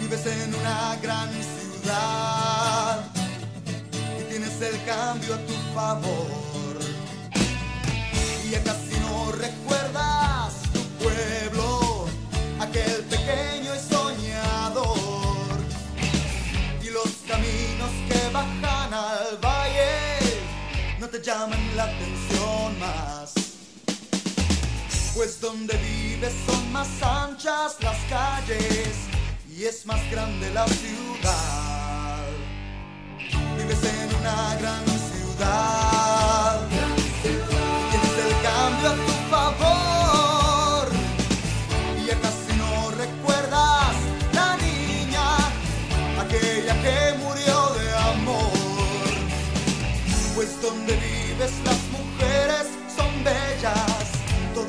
Vives en una gran ciudad y tienes el cambio a tu favor. Y ya Pues donde vives son más anchas las calles y es más grande la ciudad. Vives en una gran ciudad.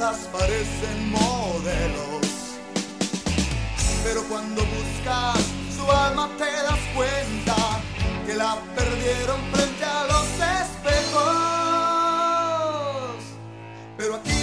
Parecen modelos. Pero cuando buscas su alma te das cuenta que la perdieron frente a los espejos. Pero aquí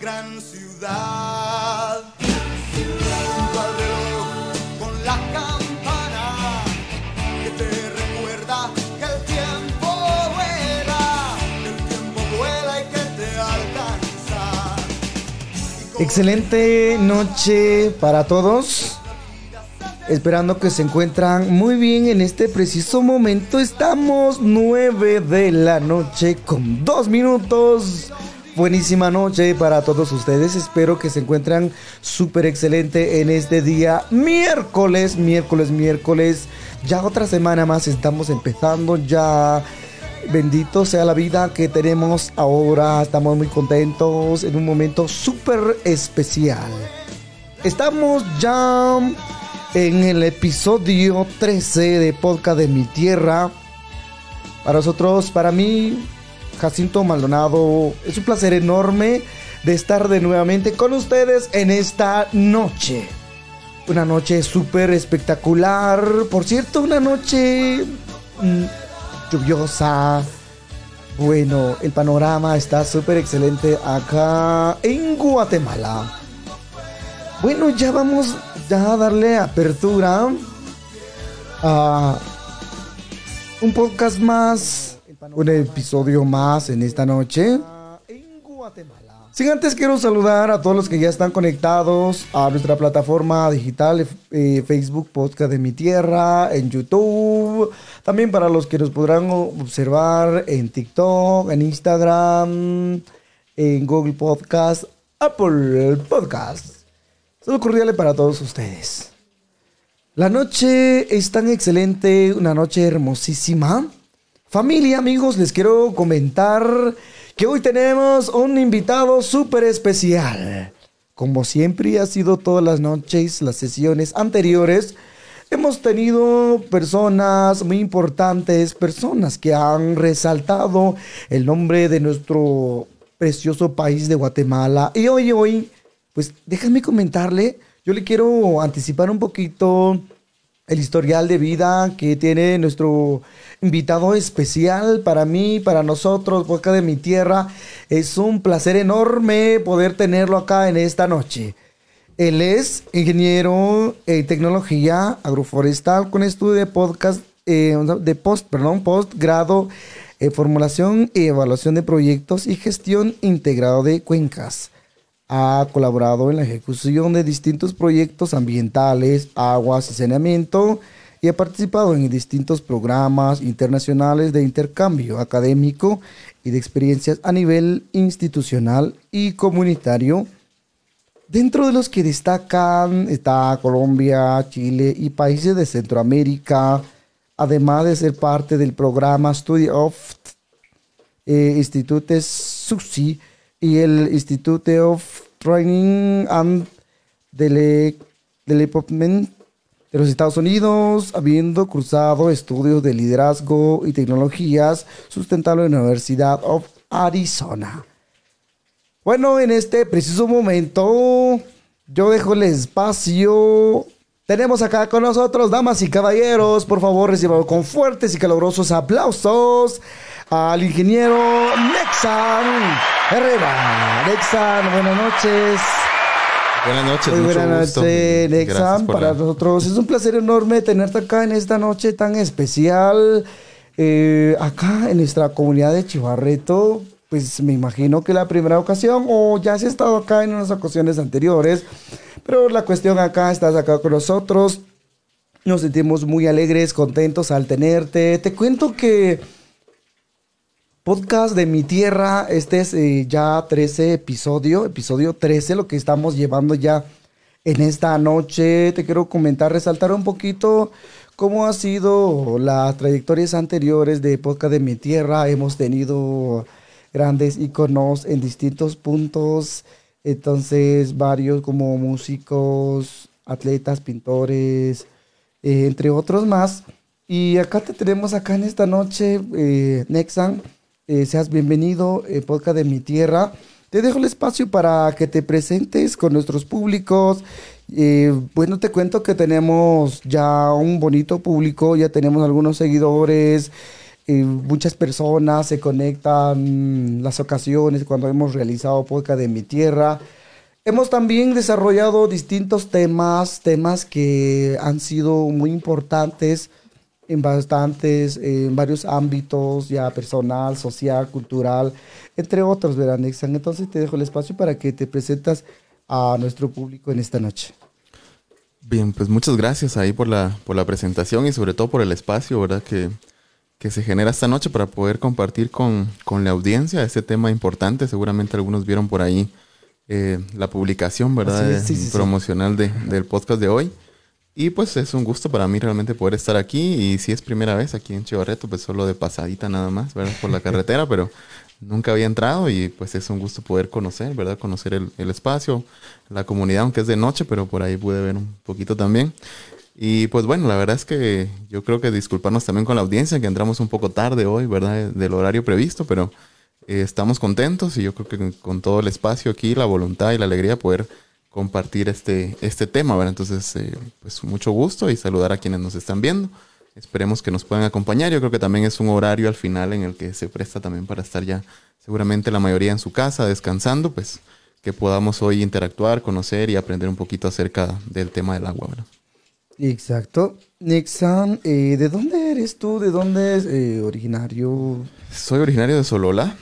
gran ciudad. Junto al con la campana que te recuerda que el tiempo vuela, que el tiempo vuela y que te alcanza. Excelente noche para todos. Esperando que se encuentran muy bien en este preciso momento. Estamos 9 de la noche con 2 minutos. Buenísima noche para todos ustedes. Espero que se encuentran súper excelente en este día miércoles, miércoles, miércoles. Ya otra semana más estamos empezando. Ya bendito sea la vida que tenemos ahora. Estamos muy contentos en un momento súper especial. Estamos ya en el episodio 13 de Podcast de mi Tierra. Para nosotros, para mí, Jacinto Maldonado, es un placer enorme de estar de nuevamente con ustedes en esta noche. Una noche súper espectacular. Por cierto, una noche mm, lluviosa. Bueno, el panorama está súper excelente acá en Guatemala. Bueno, ya vamos ya a darle apertura a un podcast más, un episodio más en esta noche. Sin antes quiero saludar a todos los que ya están conectados a nuestra plataforma digital eh, Facebook Podcast de mi Tierra, en YouTube, también para los que nos podrán observar en TikTok, en Instagram, en Google Podcast, Apple Podcast. Saludos cordiales para todos ustedes. La noche es tan excelente, una noche hermosísima. Familia, amigos, les quiero comentar que hoy tenemos un invitado súper especial. Como siempre ha sido todas las noches, las sesiones anteriores, hemos tenido personas muy importantes, personas que han resaltado el nombre de nuestro precioso país de Guatemala. Y hoy, hoy, pues déjenme comentarle, yo le quiero anticipar un poquito el historial de vida que tiene nuestro invitado especial para mí, para nosotros, acá de mi tierra. Es un placer enorme poder tenerlo acá en esta noche. Él es ingeniero en tecnología agroforestal con estudio de podcast, eh, de post, perdón, postgrado, eh, formulación y evaluación de proyectos y gestión integrado de cuencas. Ha colaborado en la ejecución de distintos proyectos ambientales, aguas y saneamiento y ha participado en distintos programas internacionales de intercambio académico y de experiencias a nivel institucional y comunitario. Dentro de los que destacan está Colombia, Chile y países de Centroamérica, además de ser parte del programa Study of eh, Institute SUSI y el Institute of Training and Development de los Estados Unidos, habiendo cruzado estudios de liderazgo y tecnologías sustentables en la Universidad of Arizona. Bueno, en este preciso momento, yo dejo el espacio. Tenemos acá con nosotros, damas y caballeros, por favor, reciban con fuertes y calurosos aplausos al ingeniero Nexan Herrera. Nexan, buenas noches. Buenas noches, Muy buenas noches, Nexan. Para la- nosotros es un placer enorme tenerte acá en esta noche tan especial. eh, acá en nuestra comunidad de Chivarreto. Pues me imagino que la primera ocasión, o ya has estado acá en unas ocasiones anteriores. Pero la cuestión acá, estás acá con nosotros. Nos sentimos muy alegres, contentos al tenerte. Te cuento que podcast de mi tierra, este es eh, ya 13 episodio, episodio 13, lo que estamos llevando ya en esta noche. Te quiero comentar, resaltar un poquito cómo ha sido las trayectorias anteriores de podcast de mi tierra. Hemos tenido grandes iconos en distintos puntos, entonces varios como músicos, atletas, pintores, eh, entre otros más. Y acá te tenemos acá en esta noche, eh, Nexan. Eh, seas bienvenido, eh, podcast de mi tierra. Te dejo el espacio para que te presentes con nuestros públicos. Eh, bueno, te cuento que tenemos ya un bonito público, ya tenemos algunos seguidores, eh, muchas personas se conectan las ocasiones cuando hemos realizado podcast de mi tierra. Hemos también desarrollado distintos temas, temas que han sido muy importantes en bastantes, en varios ámbitos, ya personal, social, cultural, entre otros, ¿verdad, Nexan? Entonces te dejo el espacio para que te presentas a nuestro público en esta noche. Bien, pues muchas gracias ahí por la, por la presentación y sobre todo por el espacio, ¿verdad? Que, que se genera esta noche para poder compartir con, con la audiencia este tema importante. Seguramente algunos vieron por ahí eh, la publicación, ¿verdad? Es, sí, sí, sí. promocional de- del podcast de hoy. Y pues es un gusto para mí realmente poder estar aquí. Y si es primera vez aquí en Chivarreto, pues solo de pasadita nada más, ¿verdad? Por la carretera, pero nunca había entrado y pues es un gusto poder conocer, ¿verdad? Conocer el, el espacio, la comunidad, aunque es de noche, pero por ahí pude ver un poquito también. Y pues bueno, la verdad es que yo creo que disculparnos también con la audiencia, que entramos un poco tarde hoy, ¿verdad? Del horario previsto, pero eh, estamos contentos y yo creo que con todo el espacio aquí, la voluntad y la alegría de poder compartir este, este tema, ¿verdad? Entonces, eh, pues mucho gusto y saludar a quienes nos están viendo. Esperemos que nos puedan acompañar. Yo creo que también es un horario al final en el que se presta también para estar ya seguramente la mayoría en su casa descansando, pues que podamos hoy interactuar, conocer y aprender un poquito acerca del tema del agua, ¿verdad? Exacto. Nexan, eh, ¿de dónde eres tú? ¿De dónde eh, originario? Soy originario de Sololá,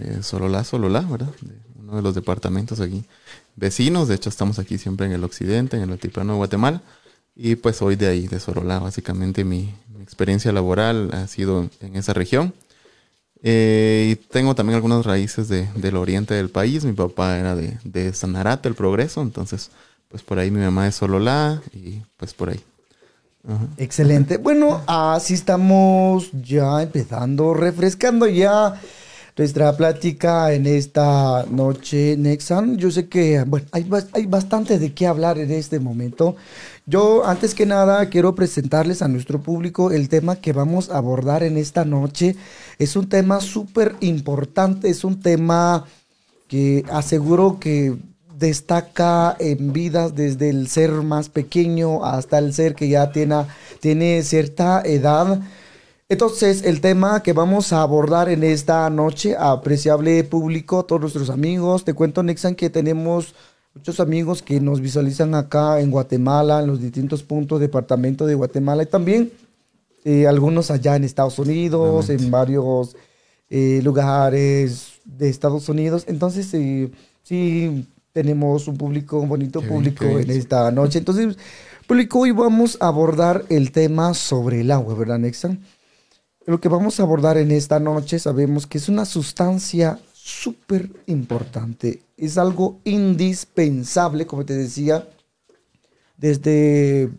eh, Sololá, Sololá, ¿verdad? De uno de los departamentos aquí vecinos. De hecho, estamos aquí siempre en el occidente, en el altiplano de Guatemala. Y pues soy de ahí, de Sololá. Básicamente mi, mi experiencia laboral ha sido en esa región. Eh, y tengo también algunas raíces de- del oriente del país. Mi papá era de, de Sanarate, el Progreso. Entonces, pues por ahí mi mamá es Sololá y pues por ahí. Ajá. Excelente. Bueno, así estamos ya empezando, refrescando ya nuestra plática en esta noche, Nexan. Yo sé que, bueno, hay, hay bastante de qué hablar en este momento. Yo, antes que nada, quiero presentarles a nuestro público el tema que vamos a abordar en esta noche. Es un tema súper importante, es un tema que aseguro que destaca en vidas desde el ser más pequeño hasta el ser que ya tiene, tiene cierta edad. Entonces, el tema que vamos a abordar en esta noche, apreciable público, todos nuestros amigos, te cuento, Nexan, que tenemos muchos amigos que nos visualizan acá en Guatemala, en los distintos puntos, departamento de Guatemala y también eh, algunos allá en Estados Unidos, en varios eh, lugares de Estados Unidos. Entonces, eh, sí, tenemos un público, un bonito Qué público bien, en esta noche. Entonces, público, hoy vamos a abordar el tema sobre el agua, ¿verdad, Nexa? Lo que vamos a abordar en esta noche sabemos que es una sustancia súper importante. Es algo indispensable, como te decía, desde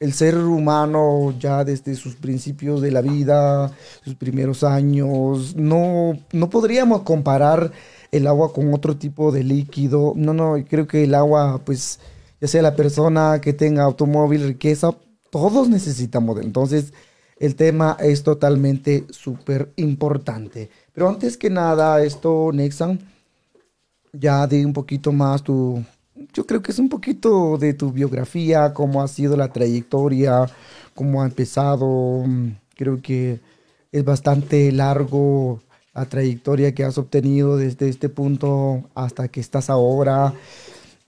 el ser humano ya desde sus principios de la vida, sus primeros años, no, no podríamos comparar el agua con otro tipo de líquido. No, no, creo que el agua, pues, ya sea la persona que tenga automóvil, riqueza, todos necesitamos. Entonces, el tema es totalmente súper importante. Pero antes que nada, esto, Nexan, ya di un poquito más tu, yo creo que es un poquito de tu biografía, cómo ha sido la trayectoria, cómo ha empezado. mm, Creo que es bastante largo la trayectoria que has obtenido desde este punto hasta que estás ahora.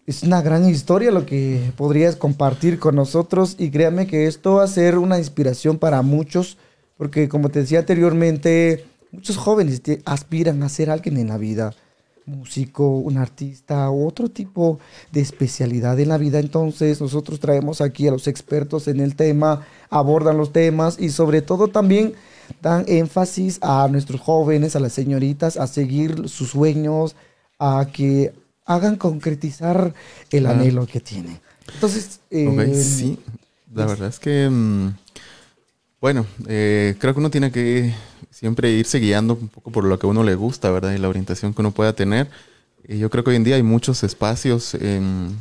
Es una gran historia lo que podrías compartir con nosotros y créame que esto va a ser una inspiración para muchos, porque como te decía anteriormente, muchos jóvenes aspiran a ser alguien en la vida músico, un artista otro tipo de especialidad en la vida. Entonces nosotros traemos aquí a los expertos en el tema, abordan los temas y sobre todo también dan énfasis a nuestros jóvenes, a las señoritas, a seguir sus sueños, a que hagan concretizar el anhelo que tienen. Entonces, eh, sí, la verdad es que, mm, bueno, eh, creo que uno tiene que siempre irse guiando un poco por lo que a uno le gusta, ¿verdad? Y la orientación que uno pueda tener. Y yo creo que hoy en día hay muchos espacios em,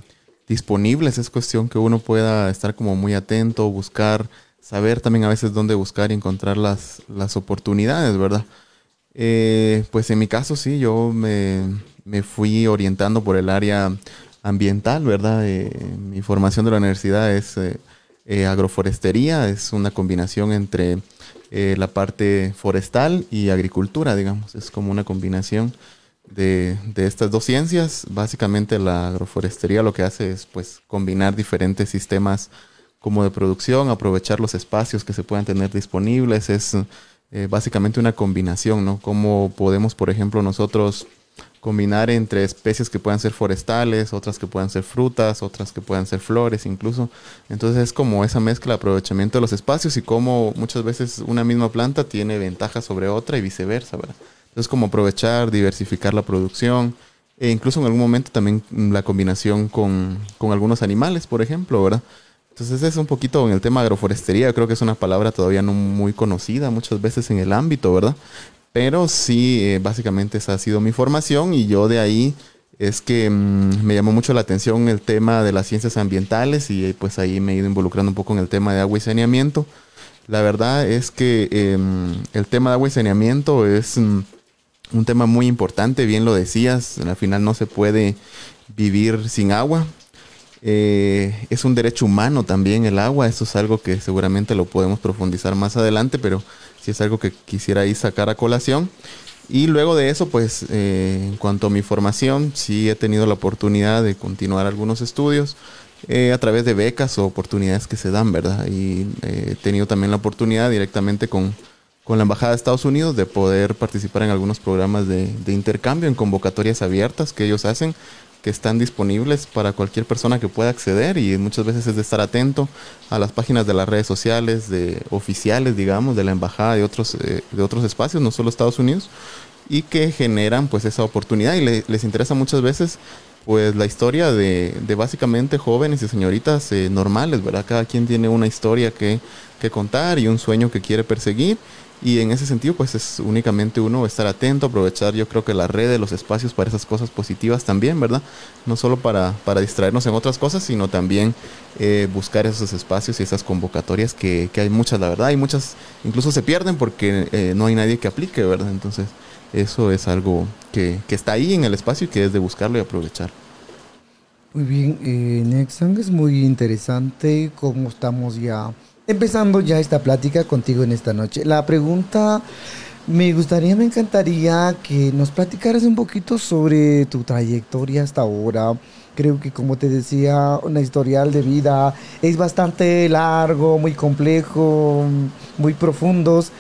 disponibles, es cuestión que uno pueda estar como muy atento, buscar, saber también a veces dónde buscar y encontrar las, las oportunidades, ¿verdad? Eh, pues en mi caso sí, yo me, me fui orientando por el área ambiental, ¿verdad? Eh, mi formación de la universidad es eh, eh, agroforestería, es una combinación entre la parte forestal y agricultura, digamos, es como una combinación de, estas dos ciencias. Básicamente la agroforestería lo que hace es pues combinar diferentes sistemas como de producción, aprovechar los espacios que se puedan tener disponibles, es básicamente una combinación, ¿no? Cómo podemos, por ejemplo, nosotros combinar entre especies que puedan ser forestales, otras que puedan ser frutas, otras que puedan ser flores incluso. Entonces es como esa mezcla de aprovechamiento de los espacios y cómo muchas veces una misma planta tiene ventajas sobre otra y viceversa, ¿verdad? Entonces como aprovechar, diversificar la producción e incluso en algún momento también la combinación con, con algunos animales, por ejemplo, ¿verdad? Entonces es un poquito en el tema agroforestería, creo que es una palabra todavía no muy conocida muchas veces en el ámbito, ¿verdad? Pero sí, eh, básicamente esa ha sido mi formación y yo de ahí es que mm, me llamó mucho la atención el tema de las ciencias ambientales y eh, pues ahí me he ido involucrando un poco en el tema de agua y saneamiento. La verdad es que em, el tema de agua y saneamiento es mm, un tema muy importante, bien lo decías, al final no se puede vivir sin agua. Eh, es un derecho humano también el agua, eso es algo que seguramente lo podemos profundizar más adelante, pero es algo que quisiera ahí sacar a colación. Y luego de eso, pues eh, en cuanto a mi formación, sí he tenido la oportunidad de continuar algunos estudios eh, a través de becas o oportunidades que se dan, ¿verdad? Y eh, he tenido también la oportunidad directamente con, con la Embajada de Estados Unidos de poder participar en algunos programas de intercambio, en convocatorias abiertas que ellos hacen que están disponibles para cualquier persona que pueda acceder y muchas veces es de estar atento a las páginas de las redes sociales de oficiales, digamos, de la embajada de otros eh, de otros espacios, no solo Estados Unidos, y que generan pues esa oportunidad y le- les interesa muchas veces pues la historia de, básicamente jóvenes y señoritas eh, normales, ¿verdad? Cada quien tiene una historia que, que contar y un sueño que quiere perseguir y en ese sentido, pues es únicamente uno estar atento, aprovechar yo creo que la red de los espacios para esas cosas positivas también, ¿verdad? No solo para, para distraernos en otras cosas, sino también eh, buscar esos espacios y esas convocatorias que, que hay muchas, la verdad. Hay muchas, incluso se pierden porque eh, no hay nadie que aplique, ¿verdad? Entonces, eso es algo que, que está ahí en el espacio y que es de buscarlo y aprovechar. Muy bien, eh, es muy interesante cómo estamos ya empezando ya esta plática contigo en esta noche. La pregunta, me gustaría, me encantaría que nos platicaras un poquito sobre tu trayectoria hasta ahora. Creo que como te decía, una historial de vida es bastante largo, muy complejo, muy profundos.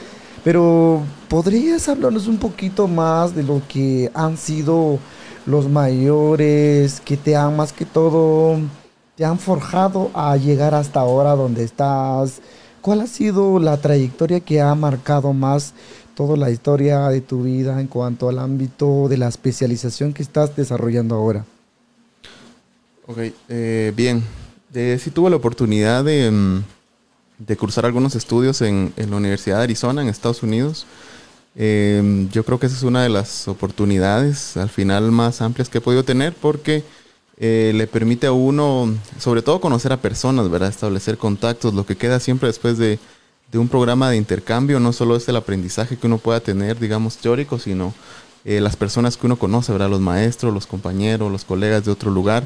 Pero ¿podrías hablarnos un poquito más de lo que han sido los mayores que te han más que todo, te han forjado a llegar hasta ahora donde estás? ¿Cuál ha sido la trayectoria que ha marcado más toda la historia de tu vida en cuanto al ámbito de la especialización que estás desarrollando ahora? Ok, eh, bien. Eh, sí tuve la oportunidad de, mm, de cursar algunos estudios en, en, la Universidad de Arizona, en Estados Unidos. Eh, yo creo que esa es una de las oportunidades al final más amplias que he podido tener porque eh, le permite a uno, sobre todo, conocer a personas, ¿verdad? Establecer contactos. Lo que queda siempre después de, de un programa de intercambio no solo es el aprendizaje que uno pueda tener, digamos, teórico, sino eh, las personas que uno conoce, ¿verdad? Los maestros, los compañeros, los colegas de otro lugar.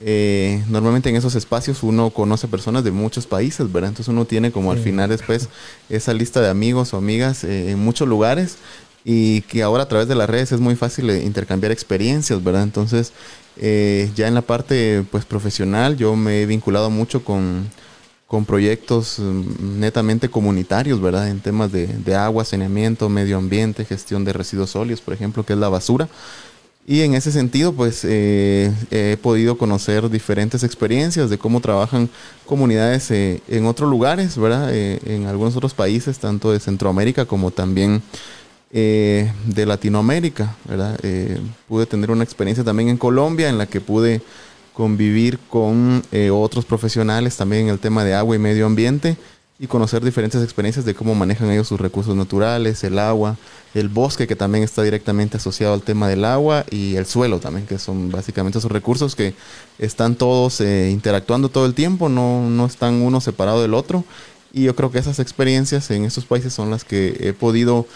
Eh, normalmente en esos espacios uno conoce personas de muchos países, ¿verdad? Entonces uno tiene como al final después esa lista de amigos o amigas eh, en muchos lugares y que ahora a través de las redes es muy fácil eh, intercambiar experiencias, ¿verdad? Entonces eh, ya en la parte pues profesional yo me he vinculado mucho con, con proyectos mm, netamente comunitarios, ¿verdad? En temas de, de agua, saneamiento, medio ambiente, gestión de residuos sólidos, por ejemplo, que es la basura. Y en ese sentido, pues eh, he podido conocer diferentes experiencias de cómo trabajan comunidades eh, en otros lugares, ¿verdad? Eh, en algunos otros países, tanto de Centroamérica como también eh, de Latinoamérica, ¿verdad? Eh, pude tener una experiencia también en Colombia en la que pude convivir con eh, otros profesionales también en el tema de agua y medio ambiente y conocer diferentes experiencias de cómo manejan ellos sus recursos naturales, el agua, el bosque que también está directamente asociado al tema del agua y el suelo también, que son básicamente esos recursos que están todos eh, interactuando todo el tiempo, no, no están uno separado del otro. Y yo creo que esas experiencias en estos países son las que he podido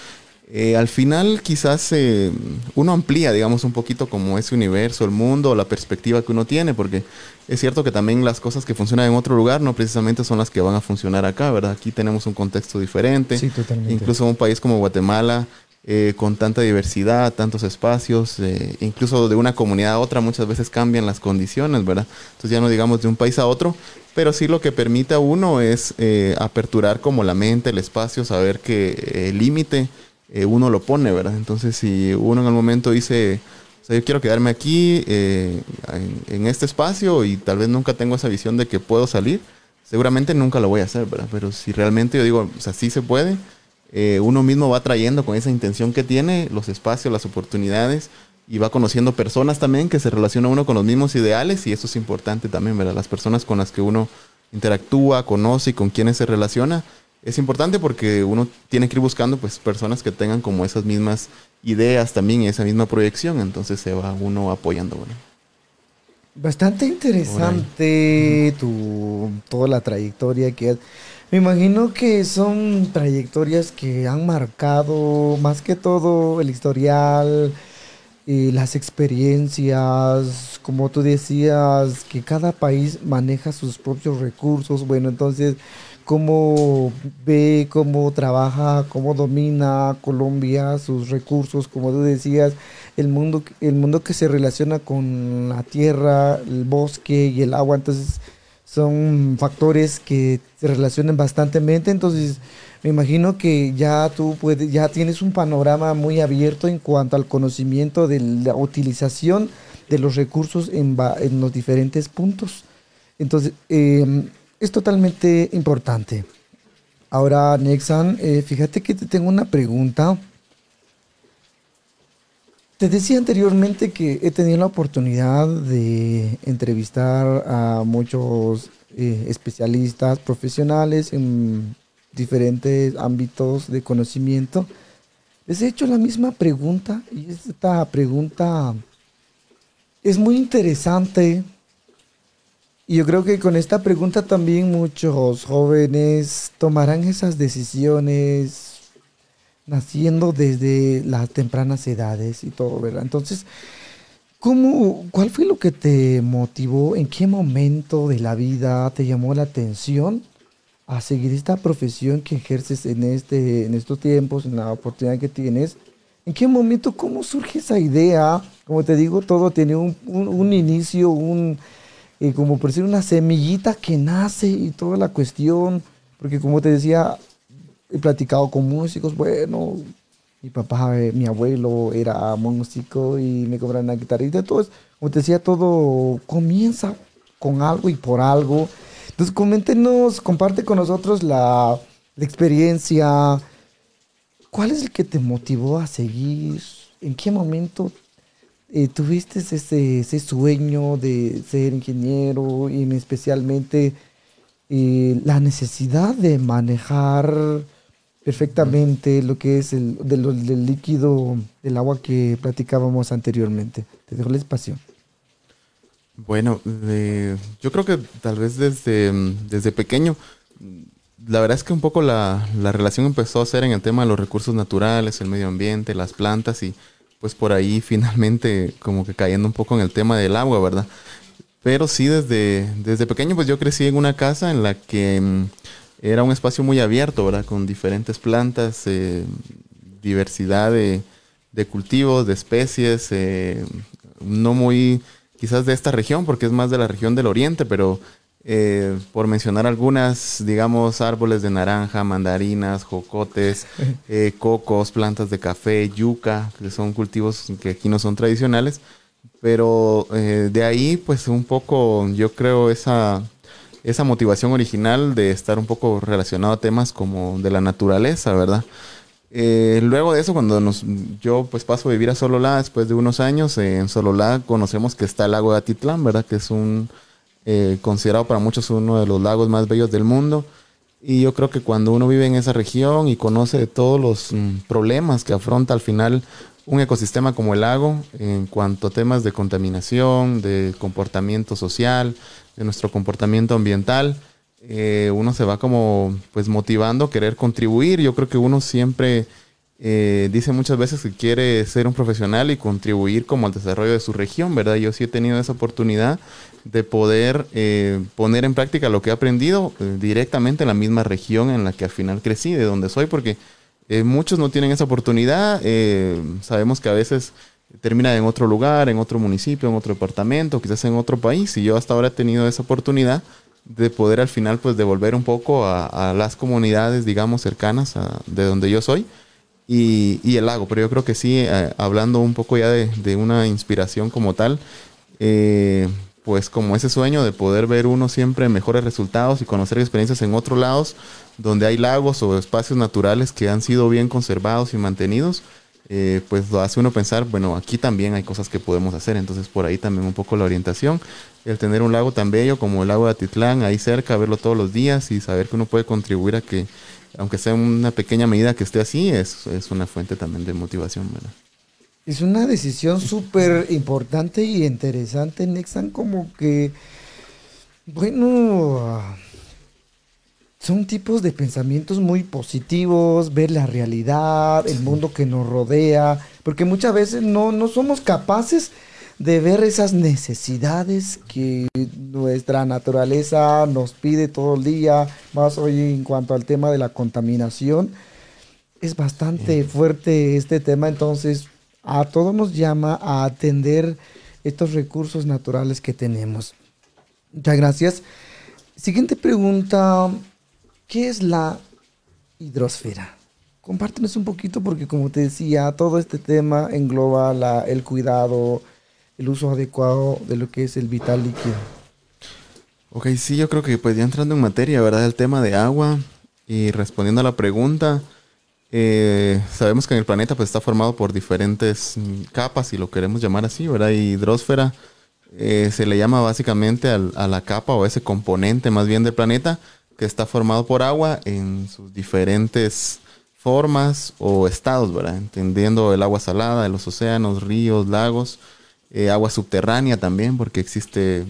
eh, al final quizás eh, uno amplía, digamos, un poquito como ese universo, el mundo, la perspectiva que uno tiene, porque es cierto que también las cosas que funcionan en otro lugar no precisamente son las que van a funcionar acá, ¿verdad? Aquí tenemos un contexto diferente. Sí, totalmente. Incluso un país como Guatemala, eh, con tanta diversidad, tantos espacios, eh, incluso de una comunidad a otra muchas veces cambian las condiciones, ¿verdad? Entonces ya no digamos de un país a otro, pero sí lo que permite a uno es eh, aperturar como la mente, el espacio, saber que el límite eh, uno lo pone, ¿verdad? Entonces, si uno en el momento dice, o sea, yo quiero quedarme aquí eh, en, este espacio y tal vez nunca tengo esa visión de que puedo salir, seguramente nunca lo voy a hacer, ¿verdad? Pero si realmente yo digo, o sea, sí se puede, eh, uno mismo va trayendo con esa intención que tiene los espacios, las oportunidades y va conociendo personas también que se relaciona uno con los mismos ideales y eso es importante también, ¿verdad? Las personas con las que uno interactúa, conoce y con quienes se relaciona es importante porque uno tiene que ir buscando pues personas que tengan como esas mismas ideas también y esa misma proyección, entonces se va uno apoyando. Bueno. Bastante interesante tu, toda la trayectoria que has... Me imagino que son trayectorias que han marcado más que todo el historial, y las experiencias, como tú decías, que cada país maneja sus propios recursos. Bueno, entonces cómo ve, cómo trabaja, cómo domina Colombia, sus recursos, como tú decías, el mundo, el mundo que se relaciona con la tierra, el bosque y el agua, entonces son factores que se relacionan bastantemente, entonces me imagino que ya tú puedes, ya tienes un panorama muy abierto en cuanto al conocimiento de la utilización de los recursos en, en los diferentes puntos. Entonces, eh, es totalmente importante. Ahora, Nexan, eh, fíjate que te tengo una pregunta. Te decía anteriormente que he tenido la oportunidad de entrevistar a muchos eh, especialistas profesionales en diferentes ámbitos de conocimiento. Les he hecho la misma pregunta y esta pregunta es muy interesante y yo creo que con esta pregunta también muchos jóvenes tomarán esas decisiones naciendo desde las tempranas edades y todo, ¿verdad? Entonces, ¿cómo, ¿cuál fue lo que te motivó? ¿En qué momento de la vida te llamó la atención a seguir esta profesión que ejerces en, este, en estos tiempos, en la oportunidad que tienes? ¿En qué momento, cómo surge esa idea? Como te digo, todo tiene un, un, un inicio, un y como por decir una semillita que nace y toda la cuestión, porque como te decía, he platicado con músicos, bueno, mi papá, eh, mi abuelo era músico y me cobraron una guitarrita. Entonces, como te decía, todo comienza con algo y por algo. Entonces, coméntenos, comparte con nosotros la, la experiencia. ¿Cuál es el que te motivó a seguir? ¿En qué momento eh, tuviste ese, ese sueño de ser ingeniero y especialmente eh, la necesidad de manejar perfectamente lo que es el del líquido del agua que platicábamos anteriormente. Te dejo el espacio. Bueno, yo creo que tal vez desde, desde pequeño, la verdad es que un poco la, la, relación empezó a ser en el tema de los recursos naturales, el medio ambiente, las plantas y pues por ahí finalmente como que cayendo un poco en el tema del agua, ¿verdad? Pero sí desde, desde pequeño pues yo crecí en una casa en la que mm, era un espacio muy abierto, ¿verdad? Con diferentes plantas, eh, diversidad de, de, cultivos, de especies, eh, no muy quizás de esta región, porque es más de la región del oriente, pero eh, por mencionar algunas, digamos, árboles de naranja, mandarinas, jocotes, eh, cocos, plantas de café, yuca, que son cultivos que aquí no son tradicionales, pero eh, de ahí, pues un poco, yo creo, esa, esa motivación original de estar un poco relacionado a temas como de la naturaleza, ¿verdad? Eh, luego de eso, cuando nos, yo pues paso a vivir a Sololá después de unos años, eh, en Sololá conocemos que está el lago de Atitlán, ¿verdad? Que es un eh, considerado para muchos uno de los lagos más bellos del mundo. Y yo creo que cuando uno vive en esa región y conoce todos los mm, problemas que afronta al final un ecosistema como el lago en cuanto a temas de contaminación, de comportamiento social, de nuestro comportamiento ambiental, eh, uno se va como pues motivando a querer contribuir. Yo creo que uno siempre eh, dice muchas veces que quiere ser un profesional y contribuir como al desarrollo de su región, ¿verdad? Yo sí he tenido esa oportunidad de poder eh, poner en práctica lo que he aprendido directamente en la misma región en la que al final crecí, de donde soy, porque muchos no tienen esa oportunidad. sabemos que a veces termina en otro lugar, en otro municipio, en otro departamento, quizás en otro país, y yo hasta ahora he tenido esa oportunidad de poder al final pues devolver un poco a, las comunidades, digamos, cercanas de donde yo soy y, y, el lago. Pero yo creo que sí, eh, hablando un poco ya de, de una inspiración como tal, eh, pues como ese sueño de poder ver uno siempre mejores resultados y conocer experiencias en otros lados donde hay lagos o espacios naturales que han sido bien conservados y mantenidos, eh, pues lo hace uno pensar, bueno, aquí también hay cosas que podemos hacer, entonces por ahí también un poco la orientación, el tener un lago tan bello como el lago de Atitlán ahí cerca, verlo todos los días y saber que uno puede contribuir a que, aunque sea una pequeña medida que esté así, es, es una fuente también de motivación, ¿verdad? Es una decisión súper importante y interesante, Nexan, como que, bueno son tipos de pensamientos muy positivos, ver la realidad, el mundo que nos rodea, porque muchas veces no, no somos capaces de ver esas necesidades que nuestra naturaleza nos pide todo el día, más hoy en cuanto al tema de la contaminación. Es bastante fuerte este tema, entonces a todos nos llama a atender estos recursos naturales que tenemos. Muchas gracias. Siguiente pregunta, ¿Qué es la hidrosfera? Compártenos un poquito porque como te decía, todo este tema engloba la, el cuidado, el uso adecuado de lo que es el vital líquido. Ok, sí, yo creo que pues ya entrando en materia, ¿verdad? El tema de agua y respondiendo a la pregunta, eh, sabemos que en el planeta pues está formado por diferentes capas, y lo queremos llamar así, ¿verdad? Y hidrosfera eh, se le llama básicamente a la capa o ese componente más bien del planeta que está formado por agua en sus diferentes formas o estados, ¿verdad? Entendiendo el agua salada los océanos, ríos, lagos, eh, agua subterránea también, porque existe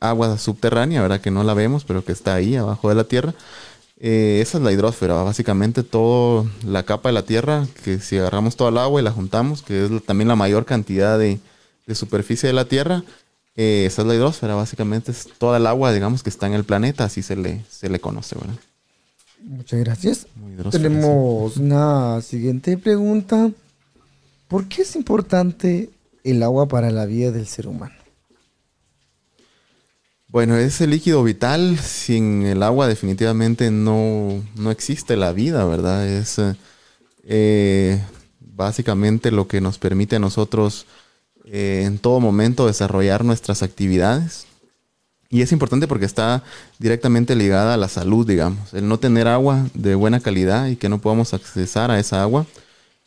agua subterránea, ¿verdad? Que no la vemos, pero que está ahí abajo de la tierra. Eh, esa es la hidrosfera, básicamente toda la capa de la tierra, que si agarramos toda el agua y la juntamos, que es también la mayor cantidad de, de superficie de la tierra, eh, esa es la hidrosfera, básicamente es toda el agua, digamos, que está en el planeta, así se le, se le conoce, ¿verdad? Muchas gracias. Tenemos una siguiente pregunta. ¿Por qué es importante el agua para la vida del ser humano? Bueno, es el líquido vital. Sin el agua definitivamente no, no existe la vida, ¿verdad? Es, eh, básicamente lo que nos permite a nosotros eh, en todo momento desarrollar nuestras actividades. Y es importante porque está directamente ligada a la salud, digamos. El no tener agua de buena calidad y que no podamos accesar a esa agua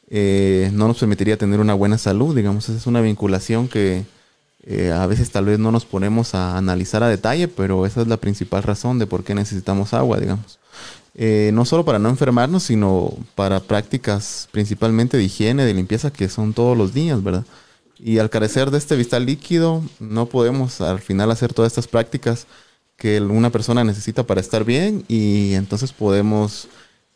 eh, no nos permitiría tener una buena salud, digamos. Esa es una vinculación que eh, a veces tal vez no nos ponemos a analizar a detalle, pero esa es la principal razón de por qué necesitamos agua, digamos. Eh, no solo para no enfermarnos, sino para prácticas principalmente de higiene, de limpieza, que son todos los días, ¿verdad? Y al carecer de este vital líquido, no podemos al final hacer todas estas prácticas que una persona necesita para estar bien y entonces podemos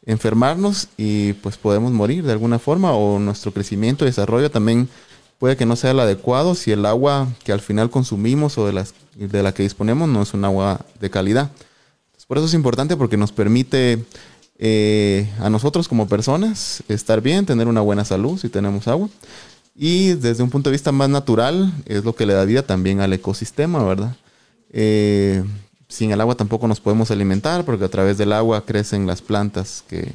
enfermarnos y pues podemos morir de alguna forma o nuestro crecimiento y desarrollo también puede que no sea el adecuado si el agua que al final consumimos o de, las, de la que disponemos no es un agua de calidad. Por eso es importante porque nos permite eh, a nosotros como personas estar bien, tener una buena salud si tenemos agua. Y desde un punto de vista más natural es lo que le da vida también al ecosistema, ¿verdad? Eh, sin el agua tampoco nos podemos alimentar porque a través del agua crecen las plantas que,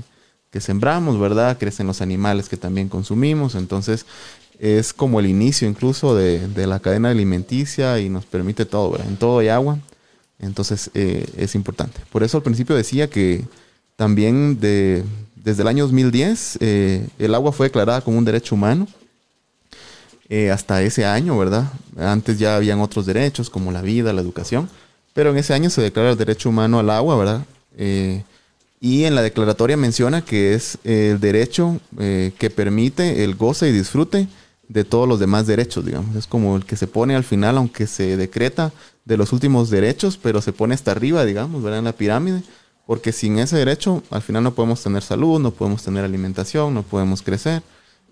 que sembramos, ¿verdad? Crecen los animales que también consumimos. Entonces es como el inicio incluso de, la cadena alimenticia y nos permite todo, ¿verdad? En todo hay agua, entonces eh, es importante. Por eso al principio decía que también de, desde el año 2010 eh, el agua fue declarada como un derecho humano. Eh, hasta ese año, ¿verdad? Antes ya habían otros derechos como la vida, la educación, pero en ese año se declara el derecho humano al agua, ¿verdad? y en la declaratoria menciona que es el derecho que permite el goce y disfrute de todos los demás derechos, digamos. Es como el que se pone al final, aunque se decreta de los últimos derechos, pero se pone hasta arriba, digamos, ¿verdad? En la pirámide, porque sin ese derecho, al final no podemos tener salud, no podemos tener alimentación, no podemos crecer.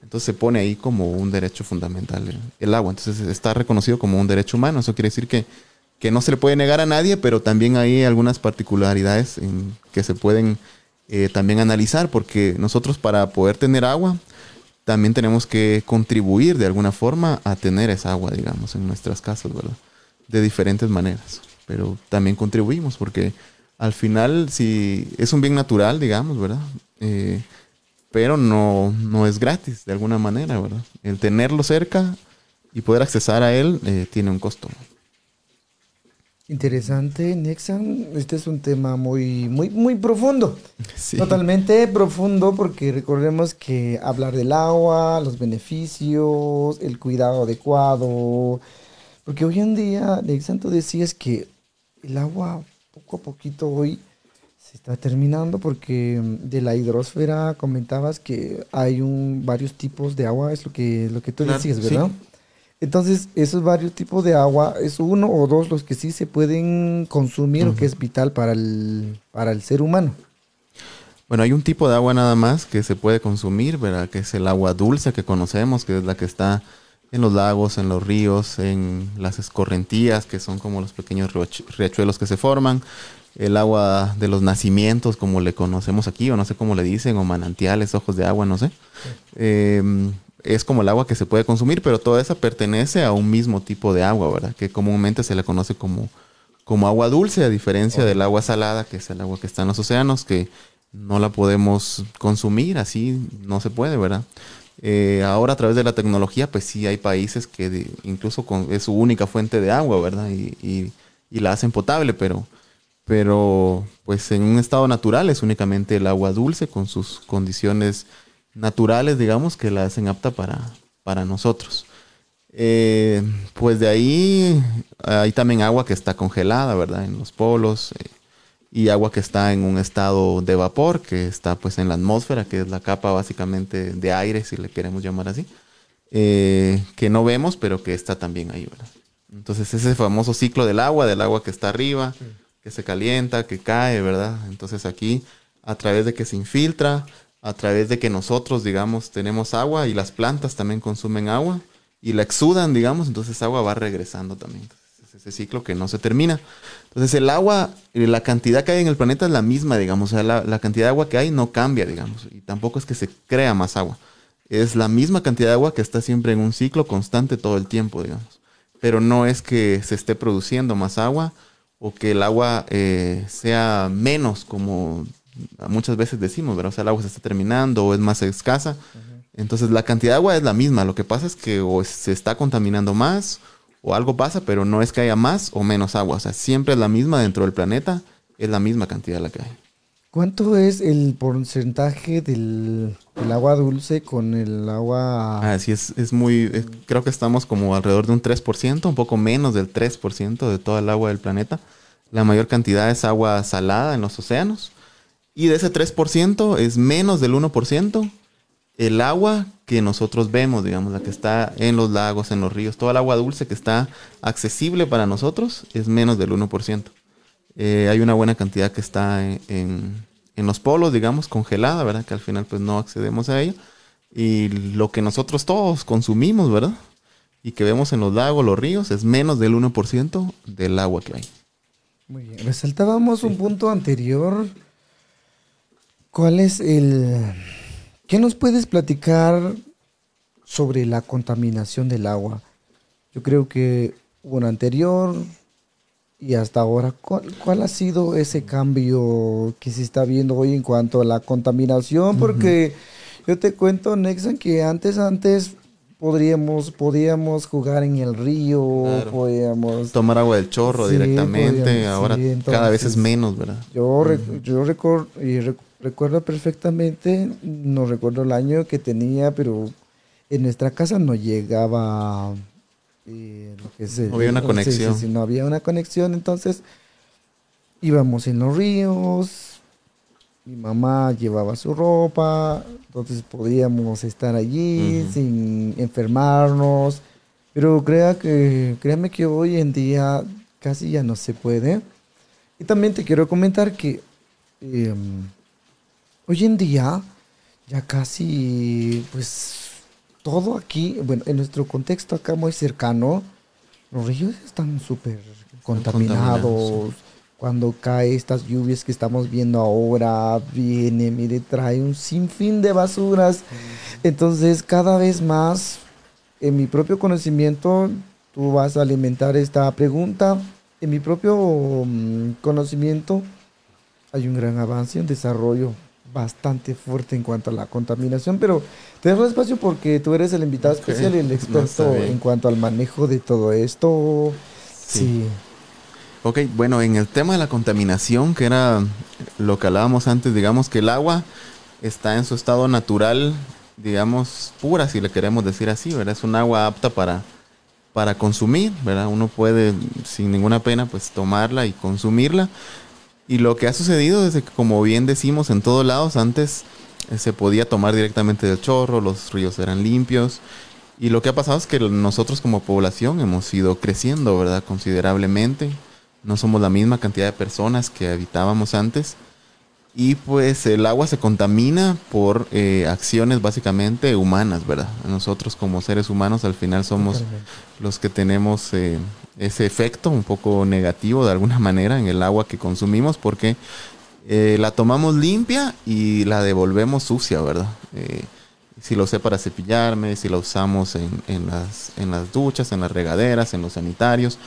Entonces se pone ahí como un derecho fundamental el, agua. Entonces está reconocido como un derecho humano. Eso quiere decir que, que no se le puede negar a nadie, pero también hay algunas particularidades que se pueden eh, también analizar, porque nosotros para poder tener agua, también tenemos que contribuir de alguna forma a tener esa agua, digamos, en nuestras casas, ¿verdad? De diferentes maneras. Pero también contribuimos porque al final, si es un bien natural, digamos, ¿verdad? Eh, pero no, no es gratis de alguna manera, ¿verdad? El tenerlo cerca y poder accesar a él eh, tiene un costo. Interesante, Nexan. Este es un tema muy, muy, muy profundo. Totalmente profundo porque recordemos que hablar del agua, los beneficios, el cuidado adecuado. Porque hoy en día, Nexan, tú decías que el agua poco a poquito hoy se está terminando porque de la hidrosfera comentabas que hay un, varios tipos de agua, es lo que, lo que tú decías, ¿verdad? Entonces, esos varios tipos de agua, es uno o dos los que sí se pueden consumir o que es vital para el, para el ser humano. Bueno, hay un tipo de agua nada más que se puede consumir, ¿verdad? Que es el agua dulce que conocemos, que es la que está en los lagos, en los ríos, en las escorrentías, que son como los pequeños riachuelos que se forman. El agua de los nacimientos, como le conocemos aquí, o no sé cómo le dicen, o manantiales, ojos de agua, no sé. Em, es como el agua que se puede consumir, pero toda esa pertenece a un mismo tipo de agua, ¿verdad? Que comúnmente se le conoce como, como agua dulce, a diferencia del agua salada, que es el agua que está en los océanos, que no la podemos consumir, así no se puede, ¿verdad? Eh, ahora a través de la tecnología, pues sí hay países que incluso es su única fuente de agua, ¿verdad? Y, y, la hacen potable, pero, pero pues en un estado natural es únicamente el agua dulce con sus condiciones naturales, digamos, que la hacen apta para, para nosotros. Eh, pues de ahí hay también agua que está congelada, ¿verdad? En los polos. Eh, y agua que está en un estado de vapor, que está pues en la atmósfera, que es la capa básicamente de aire, si le queremos llamar así. Eh, que no vemos, pero que está también ahí, ¿verdad? Entonces ese famoso ciclo del agua, del agua que está arriba, que se calienta, que cae, ¿verdad? Entonces aquí, a través de que se infiltra, a través de que nosotros, digamos, tenemos agua y las plantas también consumen agua y la exudan, digamos, entonces agua va regresando también. Es ese ciclo que no se termina. Entonces el agua, eh, la cantidad que hay en el planeta es la misma, digamos, o sea, la, cantidad de agua que hay no cambia, digamos, y tampoco es que se crea más agua. Es la misma cantidad de agua que está siempre en un ciclo constante todo el tiempo, digamos. Pero no es que se esté produciendo más agua o que el agua eh, sea menos como muchas veces decimos, ¿verdad? O sea, el agua se está terminando o es más escasa. Entonces la cantidad de agua es la misma. Lo que pasa es que o se está contaminando más o algo pasa, pero no es que haya más o menos agua. O sea, siempre es la misma dentro del planeta, es la misma cantidad la que hay. ¿Cuánto es el porcentaje del, del agua dulce con el agua... Así es, es muy, es- creo que estamos como alrededor de un 3%, un poco menos del 3% de toda el agua del planeta. La mayor cantidad es agua salada en los océanos. Y de ese 3% es menos del 1% el agua que nosotros vemos, digamos, la que está en los lagos, en los ríos. Toda el agua dulce que está accesible para nosotros es menos del 1%. Eh, hay una buena cantidad que está en, en- en los polos, digamos, congelada, ¿verdad? Que al final pues no accedemos a ella. Y lo que nosotros todos consumimos, ¿verdad? Y que vemos en los lagos, los ríos, es menos del 1% del agua que hay. Muy bien. Resaltábamos un punto anterior. ¿Cuál es el... ¿Qué nos puedes platicar sobre la contaminación del agua? Yo creo que hubo una anterior y hasta ahora. ¿Cuál, cuál ha sido ese cambio que se está viendo hoy en cuanto a la contaminación? Porque yo te cuento, Nexan, que antes, antes podríamos, podíamos jugar en el río, Claro. podíamos... Tomar agua del chorro Sí, directamente, ahora sí, cada vez es entonces- menos, ¿verdad? Yo, re- yo recor- y rec- recuerdo perfectamente, no recuerdo el año que tenía, pero en nuestra casa no llegaba eh, lo que es No había una conexión. sí, no había una conexión, entonces íbamos en los ríos, mi mamá llevaba su ropa, entonces podíamos estar allí sin enfermarnos, pero crea que, créame que hoy en día casi ya no se puede. Y también te quiero comentar que eh, hoy en día ya casi, pues, todo aquí, bueno, en nuestro contexto acá muy cercano, los ríos están súper contaminados. contaminados, Cuando cae estas lluvias que estamos viendo ahora, viene, mire, trae un sinfín de basuras. Entonces, cada vez más, en mi propio conocimiento, tú vas a alimentar esta pregunta. En mi propio mm, conocimiento, hay un gran avance, un desarrollo bastante fuerte en cuanto a la contaminación, pero te dejo espacio porque tú eres el invitado especial y el experto en cuanto al manejo de todo esto. Sí. Sí. Ok, bueno, en el tema de la contaminación, que era lo que hablábamos antes, digamos que el agua está en su estado natural, digamos, pura, si le queremos decir así, ¿verdad? Es un agua apta para, para consumir, ¿verdad? Uno puede, sin ninguna pena, pues tomarla y consumirla. Y lo que ha sucedido es que, como bien decimos en todos lados, antes eh, se podía tomar directamente del chorro, los ríos eran limpios. Y lo que ha pasado es que nosotros como población hemos ido creciendo, ¿verdad? Considerablemente. No somos la misma cantidad de personas que habitábamos antes. Y pues el agua se contamina por eh, acciones básicamente humanas, ¿verdad? Nosotros como seres humanos al final somos Totalmente. los que tenemos eh, ese efecto un poco negativo de alguna manera en el agua que consumimos porque eh, la tomamos limpia y la devolvemos sucia, ¿verdad? Eh, si lo usé para cepillarme, si la usamos en, en las, en las duchas, en las regaderas, en los sanitarios,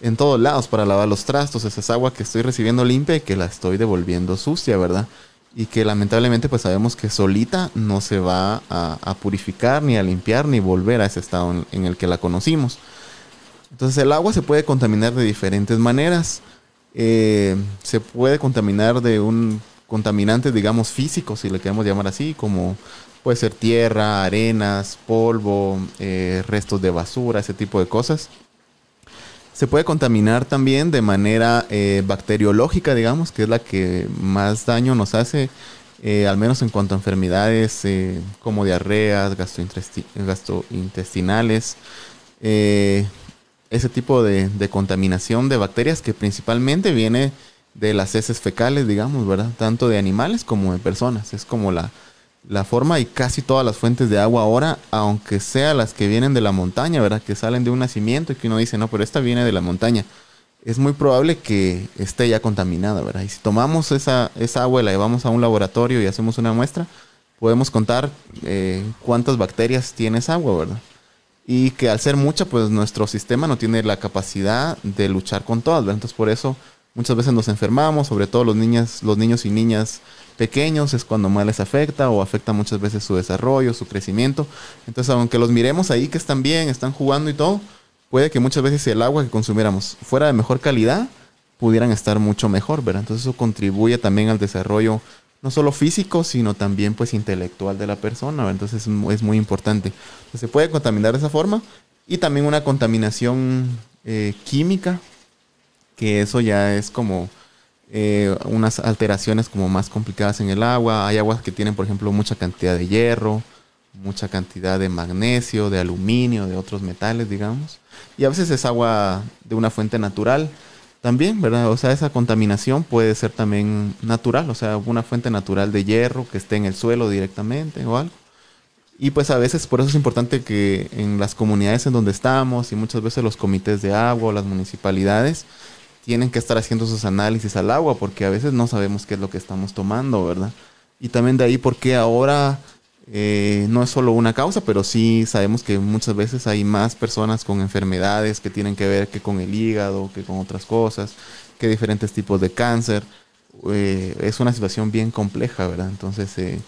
en todos lados para lavar los trastos, esa es agua que estoy recibiendo limpia y que la estoy devolviendo sucia, ¿verdad? Y que lamentablemente pues sabemos que solita no se va a, purificar, ni a limpiar, ni volver a ese estado en, en el que la conocimos. Entonces el agua se puede contaminar de diferentes maneras. Eh, se puede contaminar de un contaminante, digamos, físico, si le queremos llamar así, como puede ser tierra, arenas, polvo, eh, restos de basura, ese tipo de cosas. Se puede contaminar también de manera eh, bacteriológica, digamos, que es la que más daño nos hace, eh, al menos en cuanto a enfermedades eh, como diarreas, gastrointesti- gastrointestinales, eh, ese tipo de, de contaminación de bacterias que principalmente viene de las heces fecales, digamos, ¿verdad? Tanto de animales como de personas. Es como la, la forma y casi todas las fuentes de agua ahora, aunque sea las que vienen de la montaña, ¿verdad? Que salen de un nacimiento y que uno dice, no, pero esta viene de la montaña. Es muy probable que esté ya contaminada, ¿verdad? Y si tomamos esa, esa agua y la llevamos a un laboratorio y hacemos una muestra, podemos contar eh, cuántas bacterias tiene esa agua, ¿verdad? Y que al ser mucha, pues nuestro sistema no tiene la capacidad de luchar con todas, ¿verdad? Entonces por eso muchas veces nos enfermamos, sobre todo los, niñas, los niños y niñas pequeños es cuando más les afecta o afecta muchas veces su desarrollo, su crecimiento. Entonces, aunque los miremos ahí que están bien, están jugando y todo, puede que muchas veces el agua que consumiéramos fuera de mejor calidad, pudieran estar mucho mejor, ¿verdad? Entonces eso contribuye también al desarrollo no solo físico, sino también pues intelectual de la persona, ¿verdad? Entonces es, muy importante. se puede contaminar de esa forma y también una contaminación eh, química, que eso ya es como eh, unas alteraciones como más complicadas en el agua. Hay aguas que tienen, por ejemplo, mucha cantidad de hierro, mucha cantidad de magnesio, de aluminio, de otros metales, digamos. Y a veces es agua de una fuente natural también, ¿verdad? O sea, esa contaminación puede ser también natural, o sea, una fuente natural de hierro que esté en el suelo directamente o algo. Y pues a veces por eso es importante que en las comunidades en donde estamos y muchas veces los comités de agua o las municipalidades tienen que estar haciendo sus análisis al agua porque a veces no sabemos qué es lo que estamos tomando, ¿verdad? Y también de ahí por qué ahora eh, no es solo una causa, pero sí sabemos que muchas veces hay más personas con enfermedades que tienen que ver que con el hígado, que con otras cosas, que diferentes tipos de cáncer. Eh, es una situación bien compleja, ¿verdad? Entonces, eh,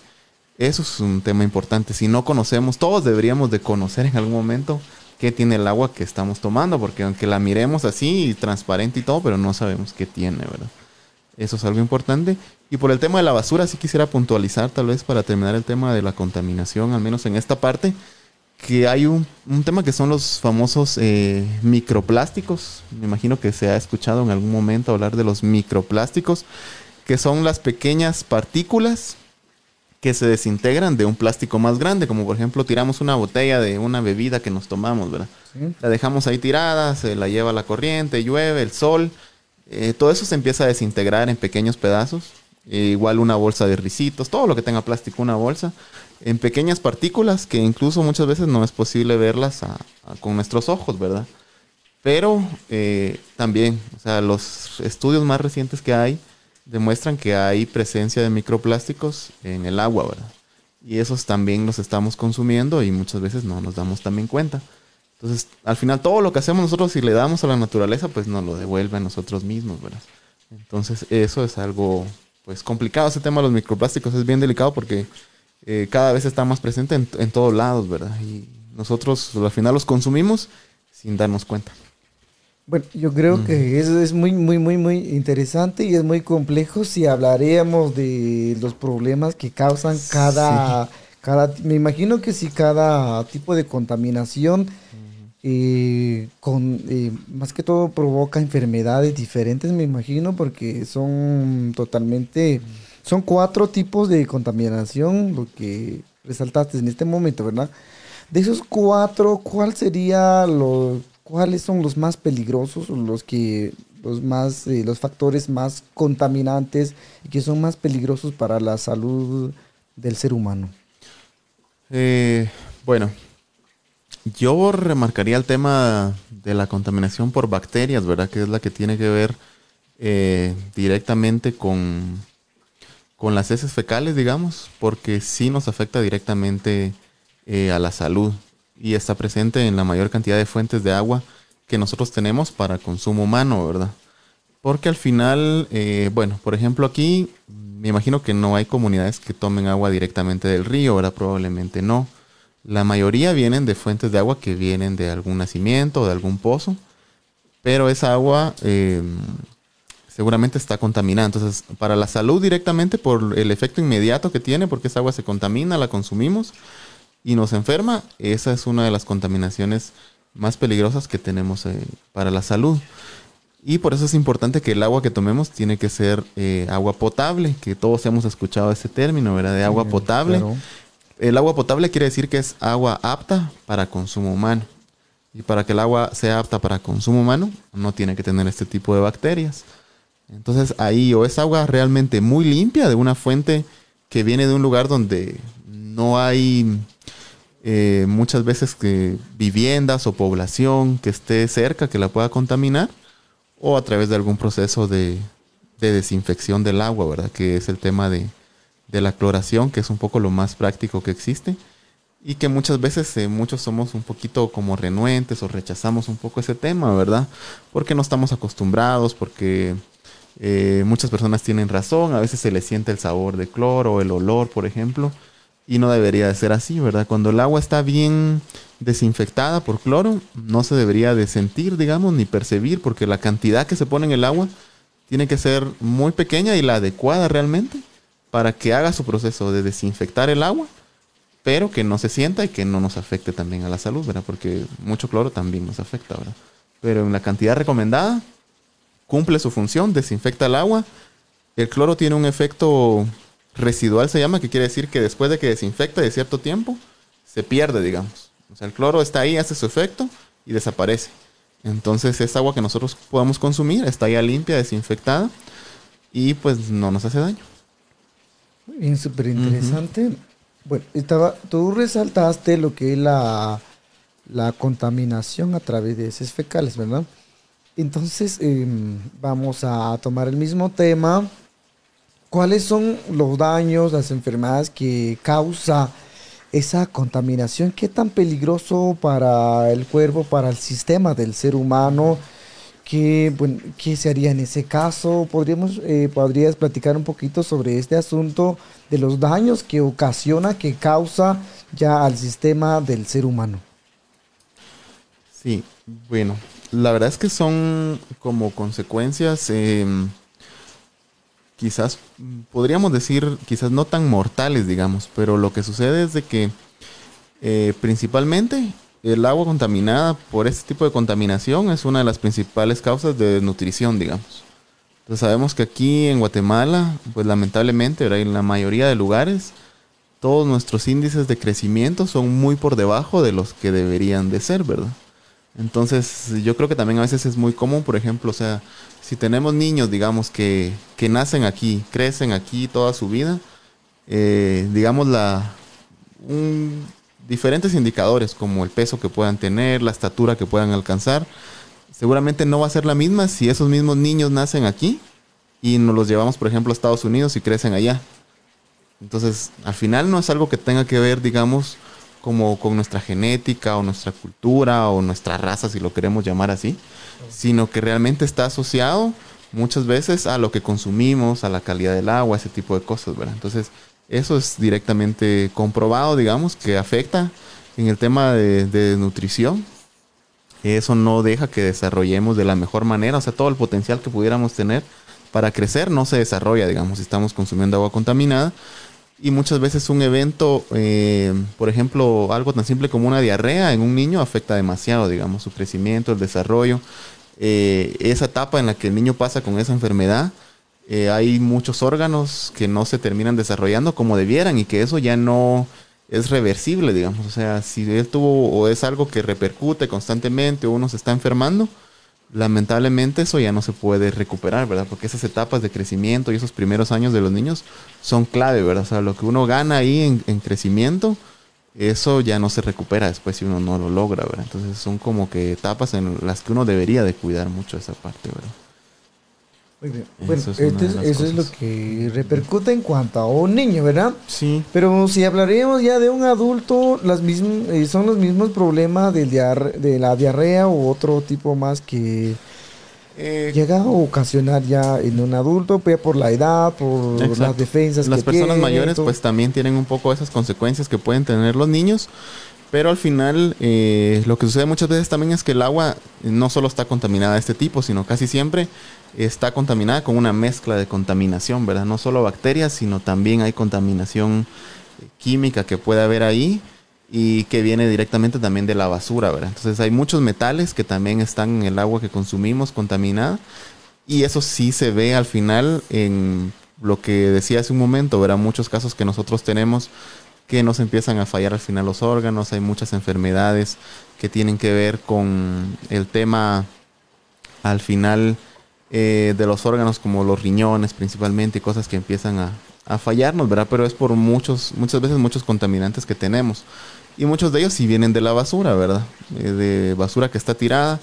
eso es un tema importante. Si no conocemos, todos deberíamos de conocer en algún momento qué tiene el agua que estamos tomando, porque aunque la miremos así, transparente y todo, pero no sabemos qué tiene, ¿verdad? Eso es algo importante. Y por el tema de la basura, sí quisiera puntualizar, tal vez para terminar el tema de la contaminación, al menos en esta parte, que hay un, tema que son los famosos eh, microplásticos. Me imagino que se ha escuchado en algún momento hablar de los microplásticos, que son las pequeñas partículas que se desintegran de un plástico más grande, como por ejemplo tiramos una botella de una bebida que nos tomamos, ¿verdad? La dejamos ahí tirada, se la lleva la corriente, llueve, el sol, eh, todo eso se empieza a desintegrar en pequeños pedazos. Eh, igual una bolsa de risitos, todo lo que tenga plástico, una bolsa, en pequeñas partículas que incluso muchas veces no es posible verlas con nuestros ojos, ¿verdad? Pero eh, también, o sea, los estudios más recientes que hay demuestran que hay presencia de microplásticos en el agua, ¿verdad? Y esos también los estamos consumiendo y muchas veces no nos damos también cuenta. Entonces, al final todo lo que hacemos nosotros si le damos a la naturaleza, pues nos lo devuelve a nosotros mismos, ¿verdad? Entonces, eso es algo, pues, complicado. Ese tema de los microplásticos es bien delicado porque eh, cada vez está más presente en, en todos lados, ¿verdad? Y nosotros al final los consumimos sin darnos cuenta. Bueno, yo creo que eso es muy, muy, muy, muy interesante y es muy complejo si hablaríamos de los problemas que causan cada, cada, me imagino que si cada tipo de contaminación eh, con, eh, más que todo provoca enfermedades diferentes, me imagino, porque son totalmente, son cuatro tipos de contaminación, lo que resaltaste en este momento, ¿verdad? De esos cuatro, ¿cuál sería los, cuáles son los más peligrosos, los que, los más, eh, los factores más contaminantes y que son más peligrosos para la salud del ser humano? bueno, yo remarcaría el tema de la contaminación por bacterias, ¿verdad? Que es la que tiene que ver eh, directamente con, con las heces fecales, digamos, porque sí nos afecta directamente eh, a la salud y está presente en la mayor cantidad de fuentes de agua que nosotros tenemos para consumo humano, ¿verdad? Porque al final, eh, bueno, por ejemplo aquí, me imagino que no hay comunidades que tomen agua directamente del río, ¿verdad? Probablemente no. La mayoría vienen de fuentes de agua que vienen de algún nacimiento o de algún pozo, pero esa agua eh, seguramente está contaminada. Entonces, para la salud directamente, por el efecto inmediato que tiene, porque esa agua se contamina, la consumimos y nos enferma, esa es una de las contaminaciones más peligrosas que tenemos eh, para la salud. Y por eso es importante que el agua que tomemos tiene que ser eh, agua potable, que todos hemos escuchado ese término, ¿verdad? De agua potable. El agua potable quiere decir que es agua apta para consumo humano. Y para que el agua sea apta para consumo humano, no tiene que tener este tipo de bacterias. Entonces ahí o es agua realmente muy limpia de una fuente que viene de un lugar donde no hay eh, muchas veces que viviendas o población que esté cerca que la pueda contaminar o a través de algún proceso de, de desinfección del agua, ¿verdad? Que es el tema de, de la cloración, que es un poco lo más práctico que existe. Y que muchas veces eh, muchos somos un poquito como renuentes o rechazamos un poco ese tema, ¿verdad? Porque no estamos acostumbrados, porque Eh, muchas personas tienen razón, a veces se le siente el sabor de cloro o el olor, por ejemplo, y no debería de ser así, ¿verdad? Cuando el agua está bien desinfectada por cloro, no se debería de sentir, digamos, ni percibir, porque la cantidad que se pone en el agua tiene que ser muy pequeña y la adecuada realmente para que haga su proceso de desinfectar el agua, pero que no se sienta y que no nos afecte también a la salud, ¿verdad? Porque mucho cloro también nos afecta, ¿verdad? Pero en la cantidad recomendada, cumple su función, desinfecta el agua. El cloro tiene un efecto residual, se llama, que quiere decir que después de que desinfecta de cierto tiempo, se pierde, digamos. O sea, el cloro está ahí, hace su efecto y desaparece. Entonces, esa agua que nosotros podamos consumir está ya limpia, desinfectada y pues no nos hace daño. Muy bien, súper interesante. Bueno, estaba, tú resaltaste lo que es la, la contaminación a través de heces fecales, ¿verdad? Entonces, em, vamos a tomar el mismo tema. ¿Cuáles son los daños, las enfermedades que causa esa contaminación? ¿Qué tan peligroso para el cuerpo, para el sistema del ser humano? ¿Qué, ¿qué se haría en ese caso? ¿Podríamos, eh, ¿Podrías platicar un poquito sobre este asunto de los daños que ocasiona, que causa ya al sistema del ser humano? Sí, bueno, la verdad es que son como consecuencias, em, quizás, podríamos decir, quizás no tan mortales, digamos, pero lo que sucede es de que eh, principalmente el agua contaminada por este tipo de contaminación es una de las principales causas de nutrición, digamos. Entonces sabemos que aquí en Guatemala, pues lamentablemente, en la mayoría de lugares, todos nuestros índices de crecimiento son muy por debajo de los que deberían de ser, ¿verdad? Entonces, yo creo que también a veces es muy común, por ejemplo, o sea, si tenemos niños, digamos, que, que nacen aquí, crecen aquí toda su vida, eh, digamos, la, diferentes indicadores como el peso que puedan tener, la estatura que puedan alcanzar, seguramente no va a ser la misma si esos mismos niños nacen aquí y nos los llevamos, por ejemplo, a Estados Unidos y crecen allá. Entonces, al final no es algo que tenga que ver, digamos, como con nuestra genética o nuestra cultura o nuestra raza, si lo queremos llamar así, sino que realmente está asociado muchas veces a lo que consumimos, a la calidad del agua, ese tipo de cosas, ¿verdad? Entonces, eso es directamente comprobado, digamos, que afecta en el tema de, de nutrición. Eso no deja que desarrollemos de la mejor manera, o sea, todo el potencial que pudiéramos tener para crecer no se desarrolla, digamos, si estamos consumiendo agua contaminada y muchas veces un evento, eh, por ejemplo, algo tan simple como una diarrea en un niño afecta demasiado, digamos, su crecimiento, el desarrollo. Eh, esa etapa en la que el niño pasa con esa enfermedad, eh, hay muchos órganos que no se terminan desarrollando como debieran y que eso ya no es reversible, digamos. O sea, si él tuvo o es algo que repercute constantemente o uno se está enfermando, lamentablemente eso ya no se puede recuperar, ¿verdad? Porque esas etapas de crecimiento y esos primeros años de los niños son clave, ¿verdad? O sea, lo que uno gana ahí en, crecimiento, eso ya no se recupera después si uno no lo logra, ¿verdad? Entonces son como que etapas en las que uno debería de cuidar mucho esa parte, ¿verdad? Muy bien. Bueno, eso, es, lo que repercute en cuanto a un niño, ¿verdad? Sí. Pero si hablaríamos ya de un adulto, las mismas, eh, son los mismos problemas del de la diarrea o otro tipo más que eh, llega a ocasionar ya en un adulto, pues, por la edad, por las defensas. Las personas mayores pues también tienen un poco esas consecuencias que pueden tener los niños. Pero al final, eh, lo que sucede muchas veces también es que el agua no solo está contaminada de este tipo, sino casi siempre está contaminada con una mezcla de contaminación, ¿verdad? No solo bacterias, sino también hay contaminación química que puede haber ahí y que viene directamente también de la basura, ¿verdad? Entonces hay muchos metales que también están en el agua que consumimos contaminada y eso sí se ve al final en lo que decía hace un momento, ¿verdad? Muchos casos que nosotros tenemos que nos empiezan a fallar al final los órganos, hay muchas enfermedades que tienen que ver con el tema al final eh, de los órganos como los riñones principalmente cosas que empiezan a, fallarnos, ¿verdad? Pero es por muchos, muchas veces muchos contaminantes que tenemos. Y muchos de ellos sí vienen de la basura, ¿verdad? Eh, de basura que está tirada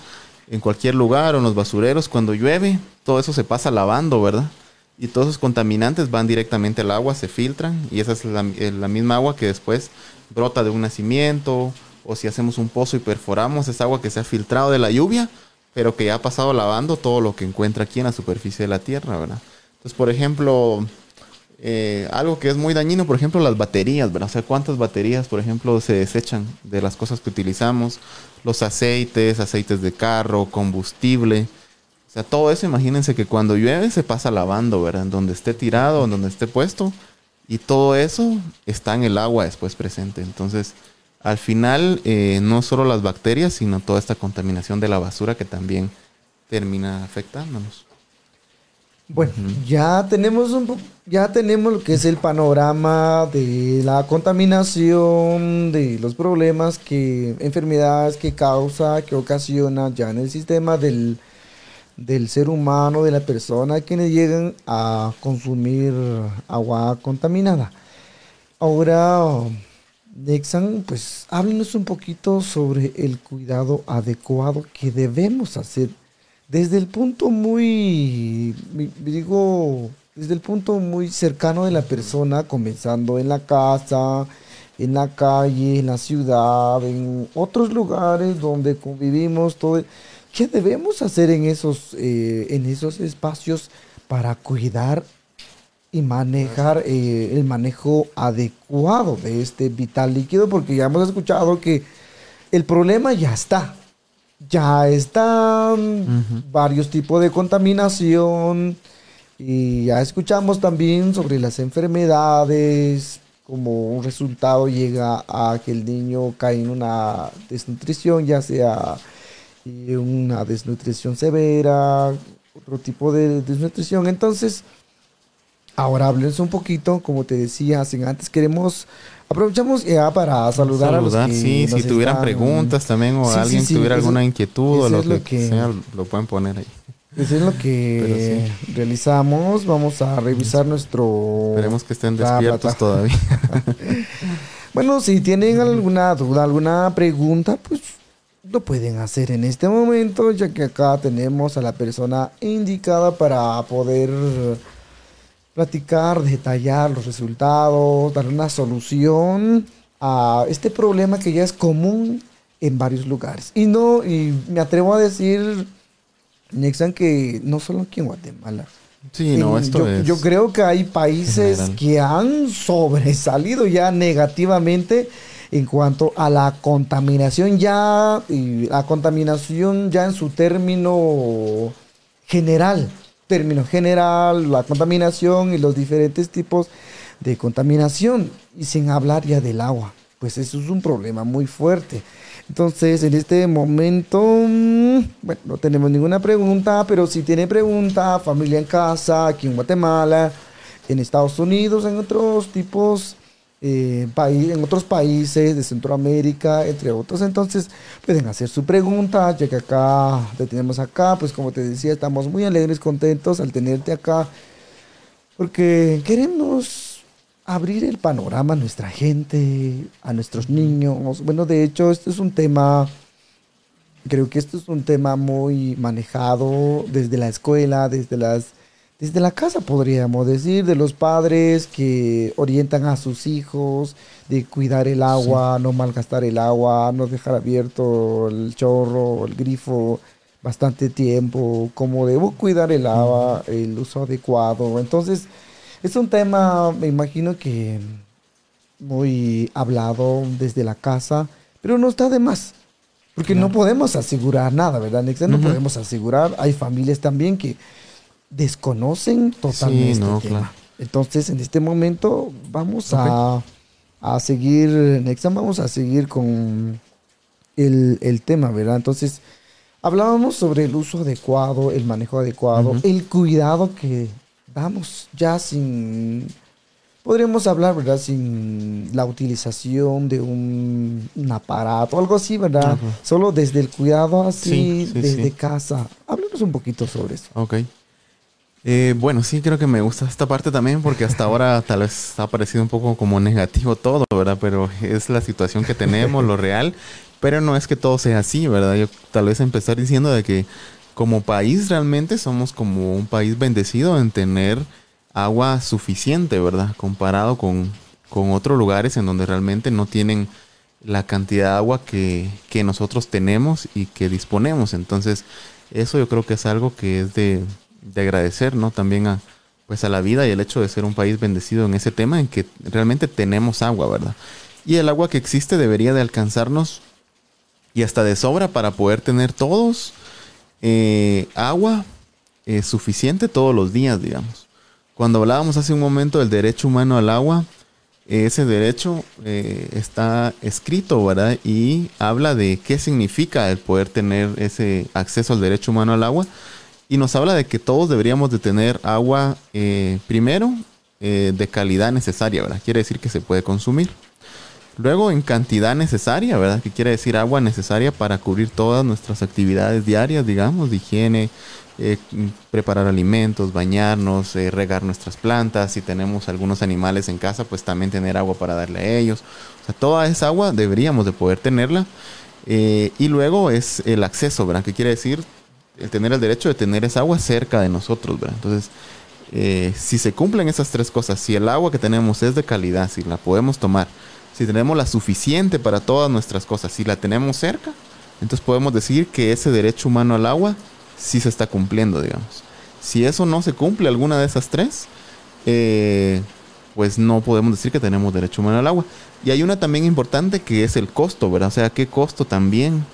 en cualquier lugar o en los basureros. Cuando llueve, todo eso se pasa lavando, ¿verdad? y todos esos contaminantes van directamente al agua, se filtran y esa es eh, la, misma agua que después brota de un nacimiento o si hacemos un pozo y perforamos esa agua que se ha filtrado de la lluvia, pero que ya ha pasado lavando todo lo que encuentra aquí en la superficie de la Tierra, ¿verdad? Entonces, por ejemplo, eh, algo que es muy dañino, por ejemplo, las baterías, ¿verdad? O sea, cuántas baterías, por ejemplo, se desechan de las cosas que utilizamos, los aceites, aceites de carro, combustible. O sea, todo eso, imagínense que cuando llueve se pasa lavando, ¿verdad? En donde esté tirado, en donde esté puesto. Y todo eso está en el agua después presente. Entonces, al final, eh, no solo las bacterias, sino toda esta contaminación de la basura que también termina afectándonos. Bueno, ya tenemos un ya tenemos lo que es el panorama de la contaminación, de los problemas que enfermedades que causa, que ocasiona ya en el sistema del, del ser humano, de la persona quienes llegan a consumir agua contaminada. Ahora, Nexan, pues háblenos un poquito sobre el cuidado adecuado que debemos hacer desde el punto muy, digo, desde el punto muy cercano de la persona, comenzando en la casa, en la calle, en la ciudad, en otros lugares donde convivimos, todo. ¿Qué debemos hacer en esos, eh, en esos espacios para cuidar y manejar eh, el manejo adecuado de este vital líquido? Porque ya hemos escuchado que el problema ya está ya están varios tipos de contaminación y ya escuchamos también sobre las enfermedades, como un resultado llega a que el niño cae en una desnutrición, ya sea una desnutrición severa, otro tipo de desnutrición. Entonces, ahora háblense un poquito, como te decía, antes queremos Aprovechamos ya para saludar, a los que Sí, si tuvieran preguntas también o alguien tuviera alguna inquietud o lo, que, sea, lo pueden poner ahí. Eso es lo que realizamos. Vamos a revisar nuestro... Esperemos que estén despiertos todavía. bueno, si tienen alguna duda, alguna pregunta, pues lo pueden hacer en este momento, ya que acá tenemos a la persona indicada para poder platicar, detallar los resultados, dar una solución a este problema que ya es común en varios lugares. Y no, y me atrevo a decir, Nexan, que no solo aquí en Guatemala. Sí, no, esto yo, es yo creo que hay países que han sobresalido ya negativamente en cuanto a la contaminación ya, y la contaminación ya en su término general término general, la contaminación y los diferentes tipos de contaminación, y sin hablar ya del agua, pues eso es un problema muy fuerte. Entonces, en este momento, mm, bueno, no tenemos ninguna pregunta, pero si tiene pregunta, familia en casa, aquí en Guatemala, en Estados Unidos, en otros tipos eh, en otros países de Centroamérica, entre otros. Entonces pueden hacer su pregunta, ya que acá te tenemos acá, pues como te decía, estamos muy alegres, contentos al tenerte acá, porque queremos abrir el panorama a nuestra gente, a nuestros niños. Bueno, de hecho, este es un tema, creo que esto es un tema muy manejado desde la escuela, desde las desde la casa, podríamos decir, de los padres que orientan a sus hijos, de cuidar el agua, no malgastar el agua, no dejar abierto el chorro, el grifo bastante tiempo, cómo debo cuidar el agua, el uso adecuado. Entonces, es un tema, me imagino que muy hablado desde la casa, pero no está de más. Porque no podemos asegurar nada, ¿verdad, Nexa? No podemos asegurar. Hay familias también que desconocen totalmente Entonces, en este momento vamos a, a, seguir, Nexam, vamos a seguir con el, el, tema, ¿verdad? Entonces, hablábamos sobre el uso adecuado, el manejo adecuado, el cuidado que damos ya sin, podríamos hablar, ¿verdad? Sin la utilización de un, un aparato, algo así, ¿verdad? Solo desde el cuidado así, desde casa. Háblanos un poquito sobre eso. Ok. Eh, bueno, sí, creo que me gusta esta parte también porque hasta ahora tal vez ha parecido un poco como negativo todo, ¿verdad? Pero es la situación que tenemos, lo real. Pero no es que todo sea así, ¿verdad? Yo tal vez empezar diciendo de que como país realmente somos como un país bendecido en tener agua suficiente, ¿verdad? Comparado con, con otros lugares en donde realmente no tienen la cantidad de agua que, que nosotros tenemos y que disponemos. Entonces, Eso yo creo que es algo que es de, de agradecer, ¿no? También a, pues a la vida y el hecho de ser un país bendecido en ese tema en que realmente tenemos agua, ¿verdad? Y el agua que existe debería de alcanzarnos y hasta de sobra para poder tener todos eh, agua eh, suficiente todos los días, digamos. Cuando hablábamos hace un momento del derecho humano al agua, ese derecho eh, está escrito, ¿verdad? Y habla de qué significa el poder tener ese acceso al derecho humano al agua. Y nos habla de que todos deberíamos de tener agua primero de calidad necesaria, ¿verdad? Quiere decir que se puede consumir. Luego en cantidad necesaria, ¿verdad? Que quiere decir agua necesaria para cubrir todas nuestras actividades diarias, digamos, de higiene, eh, preparar alimentos, bañarnos, eh, regar nuestras plantas. Si tenemos algunos animales en casa, pues también tener agua para darle a ellos. O sea, toda esa agua deberíamos de poder tenerla. Eh, y luego es el acceso, ¿verdad? Que quiere decir el tener el derecho de tener esa agua cerca de nosotros, ¿verdad? Entonces, si se cumplen esas tres cosas, si el agua que tenemos es de calidad, si la podemos tomar, si tenemos la suficiente para todas nuestras cosas, si la tenemos cerca, entonces podemos decir que ese derecho humano al agua sí se está cumpliendo, digamos. Si eso no se cumple, alguna de esas tres, eh, pues no podemos decir que tenemos derecho humano al agua. Y hay una también importante que es el costo, ¿verdad? O sea, ¿qué costo también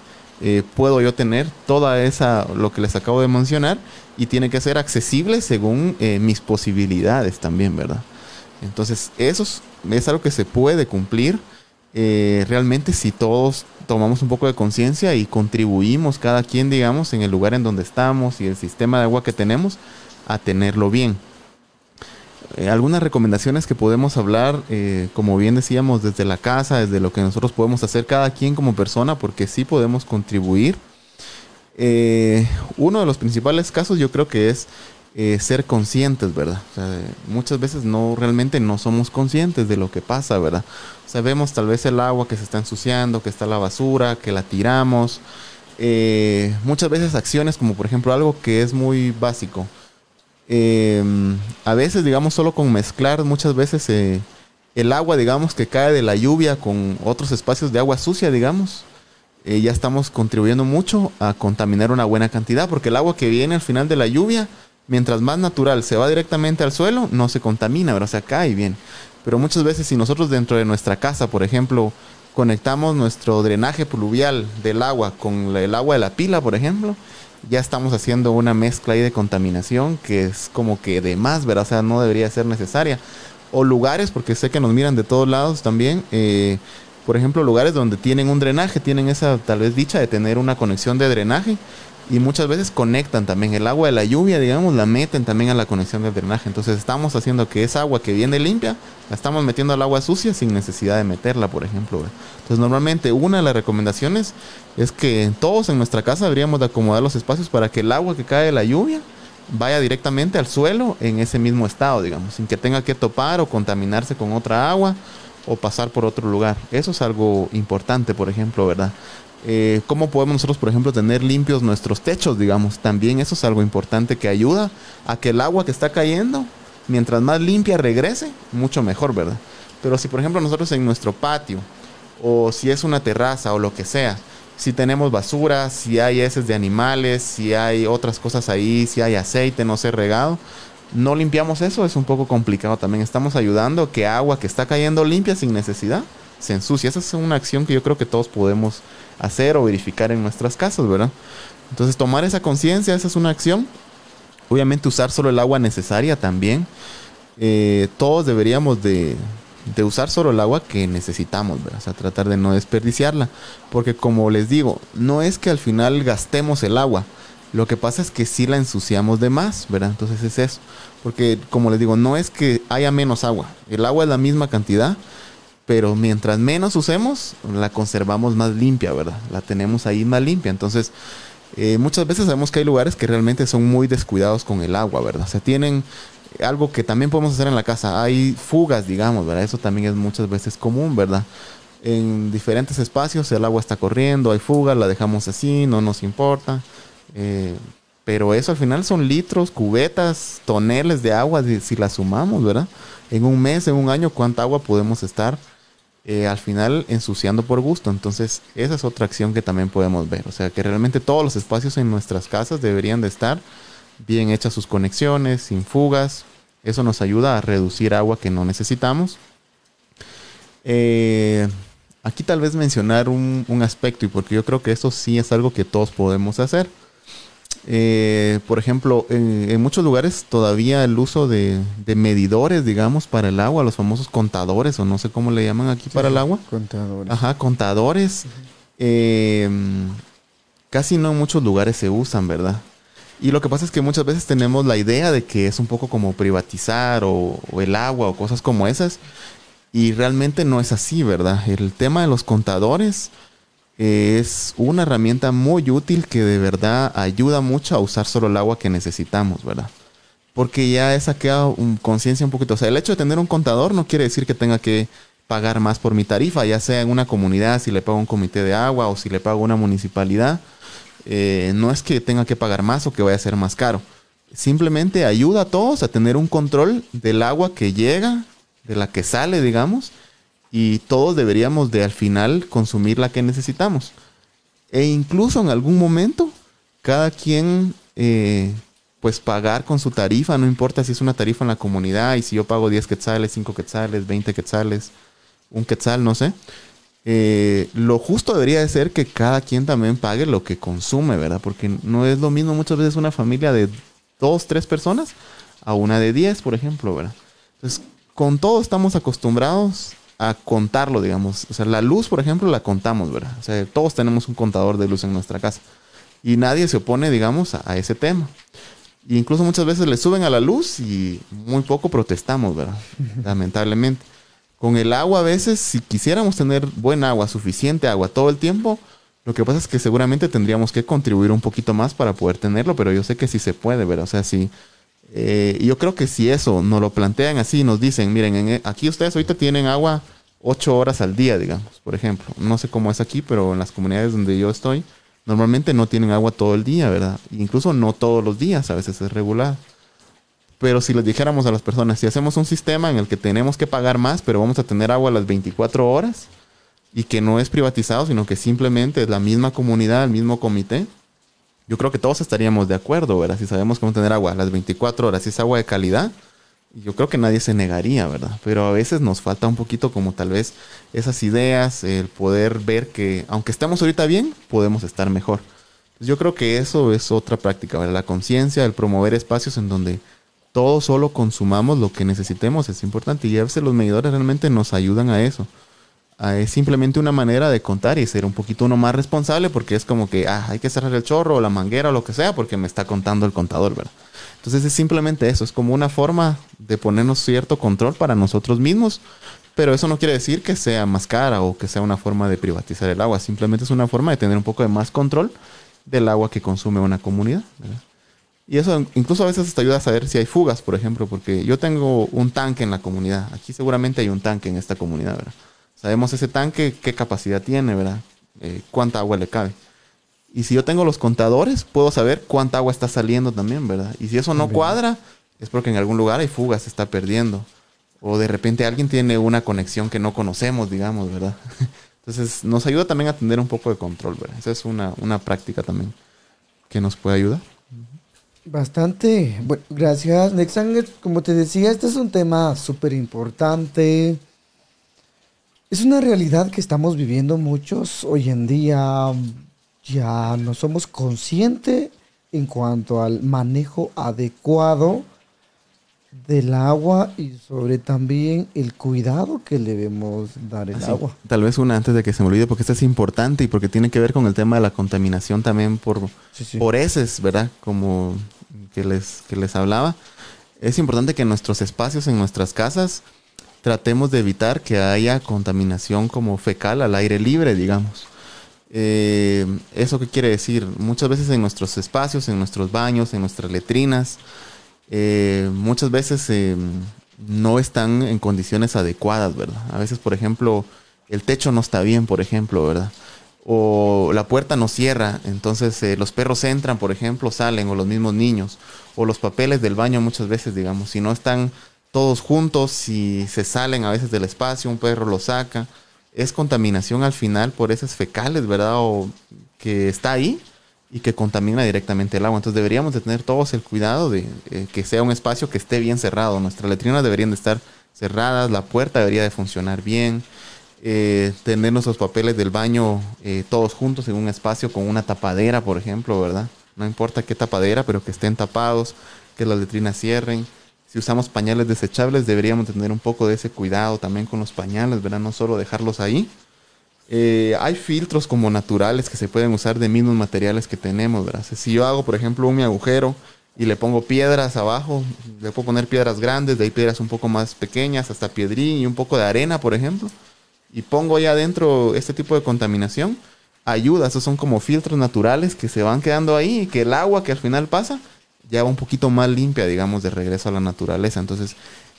eh, puedo yo tener toda esa, lo que les acabo de mencionar? Y tiene que ser accesible según eh, mis posibilidades también, ¿verdad? Entonces, eso es, algo que se puede cumplir eh, realmente si todos tomamos un poco de conciencia y contribuimos cada quien, digamos, en el lugar en donde estamos y el sistema de agua que tenemos a tenerlo bien. Eh, algunas recomendaciones que podemos hablar, eh, como bien decíamos, desde la casa, desde lo que nosotros podemos hacer cada quien como persona, porque sí podemos contribuir. uno de los principales casos yo creo que es eh, ser conscientes, ¿verdad? muchas veces no realmente no somos conscientes de lo que pasa, ¿verdad? Sabemos tal vez el agua que se está ensuciando, que está la basura, que la tiramos. Eh, muchas veces acciones como por ejemplo algo que es muy básico. Em, a veces, digamos, solo con mezclar muchas veces eh, el agua, digamos, que cae de la lluvia con otros espacios de agua sucia, digamos, ya estamos contribuyendo mucho a contaminar una buena cantidad, porque el agua que viene al final de la lluvia mientras más natural se va directamente al suelo, no se contamina, o sea, cae bien. Pero muchas veces si nosotros dentro de nuestra casa, por ejemplo, conectamos nuestro drenaje pluvial del agua con el agua de la pila, por ejemplo, ya estamos haciendo una mezcla ahí de contaminación que es como que de más, ¿verdad? O sea, no debería ser necesaria. O lugares, porque sé que nos miran de todos lados también. Eh, por ejemplo, lugares donde tienen un drenaje, tienen esa tal vez dicha de tener una conexión de drenaje y muchas veces conectan también el agua de la lluvia, digamos, la meten también a la conexión del drenaje. Entonces estamos haciendo que esa agua que viene limpia, la estamos metiendo al agua sucia sin necesidad de meterla, por ejemplo. Entonces normalmente una de las recomendaciones es que todos en nuestra casa deberíamos de acomodar los espacios para que el agua que cae de la lluvia vaya directamente al suelo en ese mismo estado, digamos, sin que tenga que topar o contaminarse con otra agua o pasar por otro lugar. Eso es algo importante, por ejemplo, ¿verdad? Eh, cómo podemos nosotros, por ejemplo, tener limpios nuestros techos, digamos. También eso es algo importante que ayuda a que el agua que está cayendo, mientras más limpia regrese, mucho mejor, ¿verdad? Pero si, por ejemplo, nosotros en nuestro patio, o si es una terraza o lo que sea, si tenemos basura, si hay heces de animales, si hay otras cosas ahí, si hay aceite no sé regado, no limpiamos eso, es un poco complicado también. Estamos ayudando que agua que está cayendo limpia sin necesidad se ensucie. Esa es una acción que yo creo que todos podemos hacer o verificar en nuestras casas, ¿verdad? Entonces tomar esa conciencia, esa es una acción. Obviamente usar solo el agua necesaria también. Eh, todos deberíamos de, de, usar solo el agua que necesitamos, ¿verdad? O sea, tratar de no desperdiciarla. Porque como les digo, no es que al final gastemos el agua. Lo que pasa es que sí la ensuciamos de más, ¿verdad? Entonces es eso. Porque como les digo, no es que haya menos agua. El agua es la misma cantidad pero mientras menos usemos, la conservamos más limpia, ¿verdad? La tenemos ahí más limpia. Entonces, eh, muchas veces sabemos que hay lugares que realmente son muy descuidados con el agua, ¿verdad? O sea, tienen algo que también podemos hacer en la casa. Hay fugas, digamos, ¿verdad? Eso también es muchas veces común, ¿verdad? En diferentes espacios el agua está corriendo, hay fugas, la dejamos así, no nos importa. Eh, pero eso al final son litros, cubetas, toneles de agua, si, si la sumamos, ¿verdad? En un mes, en un año, ¿cuánta agua podemos estar eh, al final ensuciando por gusto. Entonces, esa es otra acción que también podemos ver. O sea, que realmente todos los espacios en nuestras casas deberían de estar bien hechas sus conexiones, sin fugas. Eso nos ayuda a reducir agua que no necesitamos. Eh, aquí tal vez mencionar un, un aspecto, y porque yo creo que eso sí es algo que todos podemos hacer eh, por ejemplo, en, muchos lugares todavía el uso de, medidores, digamos, para el agua, los famosos contadores, o no sé cómo le llaman aquí para el agua. Contadores. Ajá, contadores. Em, casi no en muchos lugares se usan, ¿verdad? Y lo que pasa es que muchas veces tenemos la idea de que es un poco como privatizar o el agua o cosas como esas. Y realmente no es así, ¿verdad? El tema de los contadores es una herramienta muy útil que de verdad ayuda mucho a usar solo el agua que necesitamos, ¿verdad? Porque ya queda un, conciencia un poquito. O sea, el hecho de tener un contador no quiere decir que tenga que pagar más por mi tarifa, ya sea en una comunidad, si le pago un comité de agua o si le pago una municipalidad. Eh, no es que tenga que pagar más o que vaya a ser más caro. Simplemente ayuda a todos a tener un control del agua que llega, de la que sale, digamos, y todos deberíamos de al final consumir la que necesitamos. E incluso en algún momento, cada quien eh, pues pagar con su tarifa, no importa si es una tarifa en la comunidad y si yo pago 10 quetzales, 5 quetzales, 20 quetzales, un quetzal, no sé. Eh, lo justo debería de ser que cada quien también pague lo que consume, ¿verdad? Porque no es lo mismo muchas veces una familia de dos, tres personas a una de 10, por ejemplo, ¿verdad? Entonces, con todo estamos acostumbrados a contarlo, digamos. O sea, la luz, por ejemplo, la contamos, ¿verdad? O sea, todos tenemos un contador de luz en nuestra casa. Y nadie se opone, digamos, a, ese tema. E incluso muchas veces le suben a la luz y muy poco protestamos, ¿verdad? Lamentablemente. Con el agua a veces, si quisiéramos tener buen agua, suficiente agua todo el tiempo, lo que pasa es que seguramente tendríamos que contribuir un poquito más para poder tenerlo, pero yo sé que sí se puede, ¿verdad? O sea, sí. Eh, yo creo que si eso nos lo plantean así, nos dicen, miren, en, aquí ustedes ahorita tienen agua ocho horas al día, digamos, por ejemplo. No sé cómo es aquí, pero en las comunidades donde yo estoy, normalmente no tienen agua todo el día, ¿verdad? Incluso no todos los días, a veces es regular. Pero si les dijéramos a las personas, si hacemos un sistema en el que tenemos que pagar más, pero vamos a tener agua las 24 horas, y que no es privatizado, sino que simplemente es la misma comunidad, el mismo comité, yo creo que todos estaríamos de acuerdo, ¿verdad? Si sabemos cómo tener agua las 24 horas, si es agua de calidad, yo creo que nadie se negaría, ¿verdad? Pero a veces nos falta un poquito como tal vez esas ideas, el poder ver que aunque estemos ahorita bien, podemos estar mejor. Yo creo que eso es otra práctica, ¿verdad? La conciencia, el promover espacios en donde todos solo consumamos lo que necesitemos es importante y a veces los medidores realmente nos ayudan a eso. es simplemente una manera de contar y ser un poquito uno más responsable porque es como que ah, hay que cerrar el chorro o la manguera o lo que sea porque me está contando el contador, ¿verdad? Entonces es simplemente eso, es como una forma de ponernos cierto control para nosotros mismos, pero eso no quiere decir que sea más cara o que sea una forma de privatizar el agua, simplemente es una forma de tener un poco de más control del agua que consume una comunidad. Y eso incluso a veces te ayuda a saber si hay fugas, por ejemplo, porque yo tengo un tanque en la comunidad, aquí seguramente hay un tanque en esta comunidad, ¿verdad? Sabemos ese tanque, qué capacidad tiene, ¿verdad? Eh, cuánta agua le cabe. Y si yo tengo los contadores, puedo saber cuánta agua está saliendo también, ¿verdad? Y si eso no cuadra, es porque en algún lugar hay fugas, se está perdiendo. O de repente alguien tiene una conexión que no conocemos, digamos, ¿verdad? Entonces nos ayuda también a tener un poco de control, ¿verdad? Esa es una, una práctica también que nos puede ayudar. Bastante. Bueno, gracias, Nexan. Como te decía, este es un tema súper importante. Es una realidad que estamos viviendo muchos hoy en día ya no somos conscientes en cuanto al manejo adecuado del agua y sobre también el cuidado que le debemos dar el ah, agua. Tal vez una antes de que se me olvide, porque esta es importante y porque tiene que ver con el tema de la contaminación también por, por heces, ¿verdad? Como que les, que les hablaba. Es importante que en nuestros espacios, en nuestras casas, tratemos de evitar que haya contaminación como fecal al aire libre, digamos. Eh, ¿Eso qué quiere decir? Muchas veces en nuestros espacios, en nuestros baños, en nuestras letrinas, eh, muchas veces eh, no están en condiciones adecuadas, ¿verdad? A veces, por ejemplo, el techo no está bien, por ejemplo, ¿verdad? O la puerta no cierra, entonces los perros entran, por ejemplo, salen, o los mismos niños, o los papeles del baño muchas veces, digamos, si no están todos juntos, si se salen a veces del espacio, un perro lo saca, es contaminación al final por esas fecales, ¿verdad? O que está ahí y que contamina directamente el agua. Entonces deberíamos de tener todos el cuidado de eh, que sea un espacio que esté bien cerrado. Nuestras letrinas deberían de estar cerradas, la puerta debería de funcionar bien, eh, tener nuestros papeles del baño eh, todos juntos en un espacio con una tapadera, por ejemplo, ¿verdad? No importa qué tapadera, pero que estén tapados, que las letrinas cierren. Si usamos pañales desechables, deberíamos tener un poco de ese cuidado también con los pañales, ¿verdad? No solo dejarlos ahí, eh, hay filtros como naturales que se pueden usar de mismos materiales que tenemos, ¿verdad? Si yo hago, por ejemplo, un agujero y le pongo piedras abajo, le puedo poner piedras grandes, de ahí piedras un poco más pequeñas, hasta piedrín y un poco de arena, por ejemplo, y pongo ahí adentro este tipo de contaminación, ayuda, esos son como filtros naturales que se van quedando ahí y que el agua que al final pasa ya va un poquito más limpia, digamos, de regreso a la naturaleza. Entonces,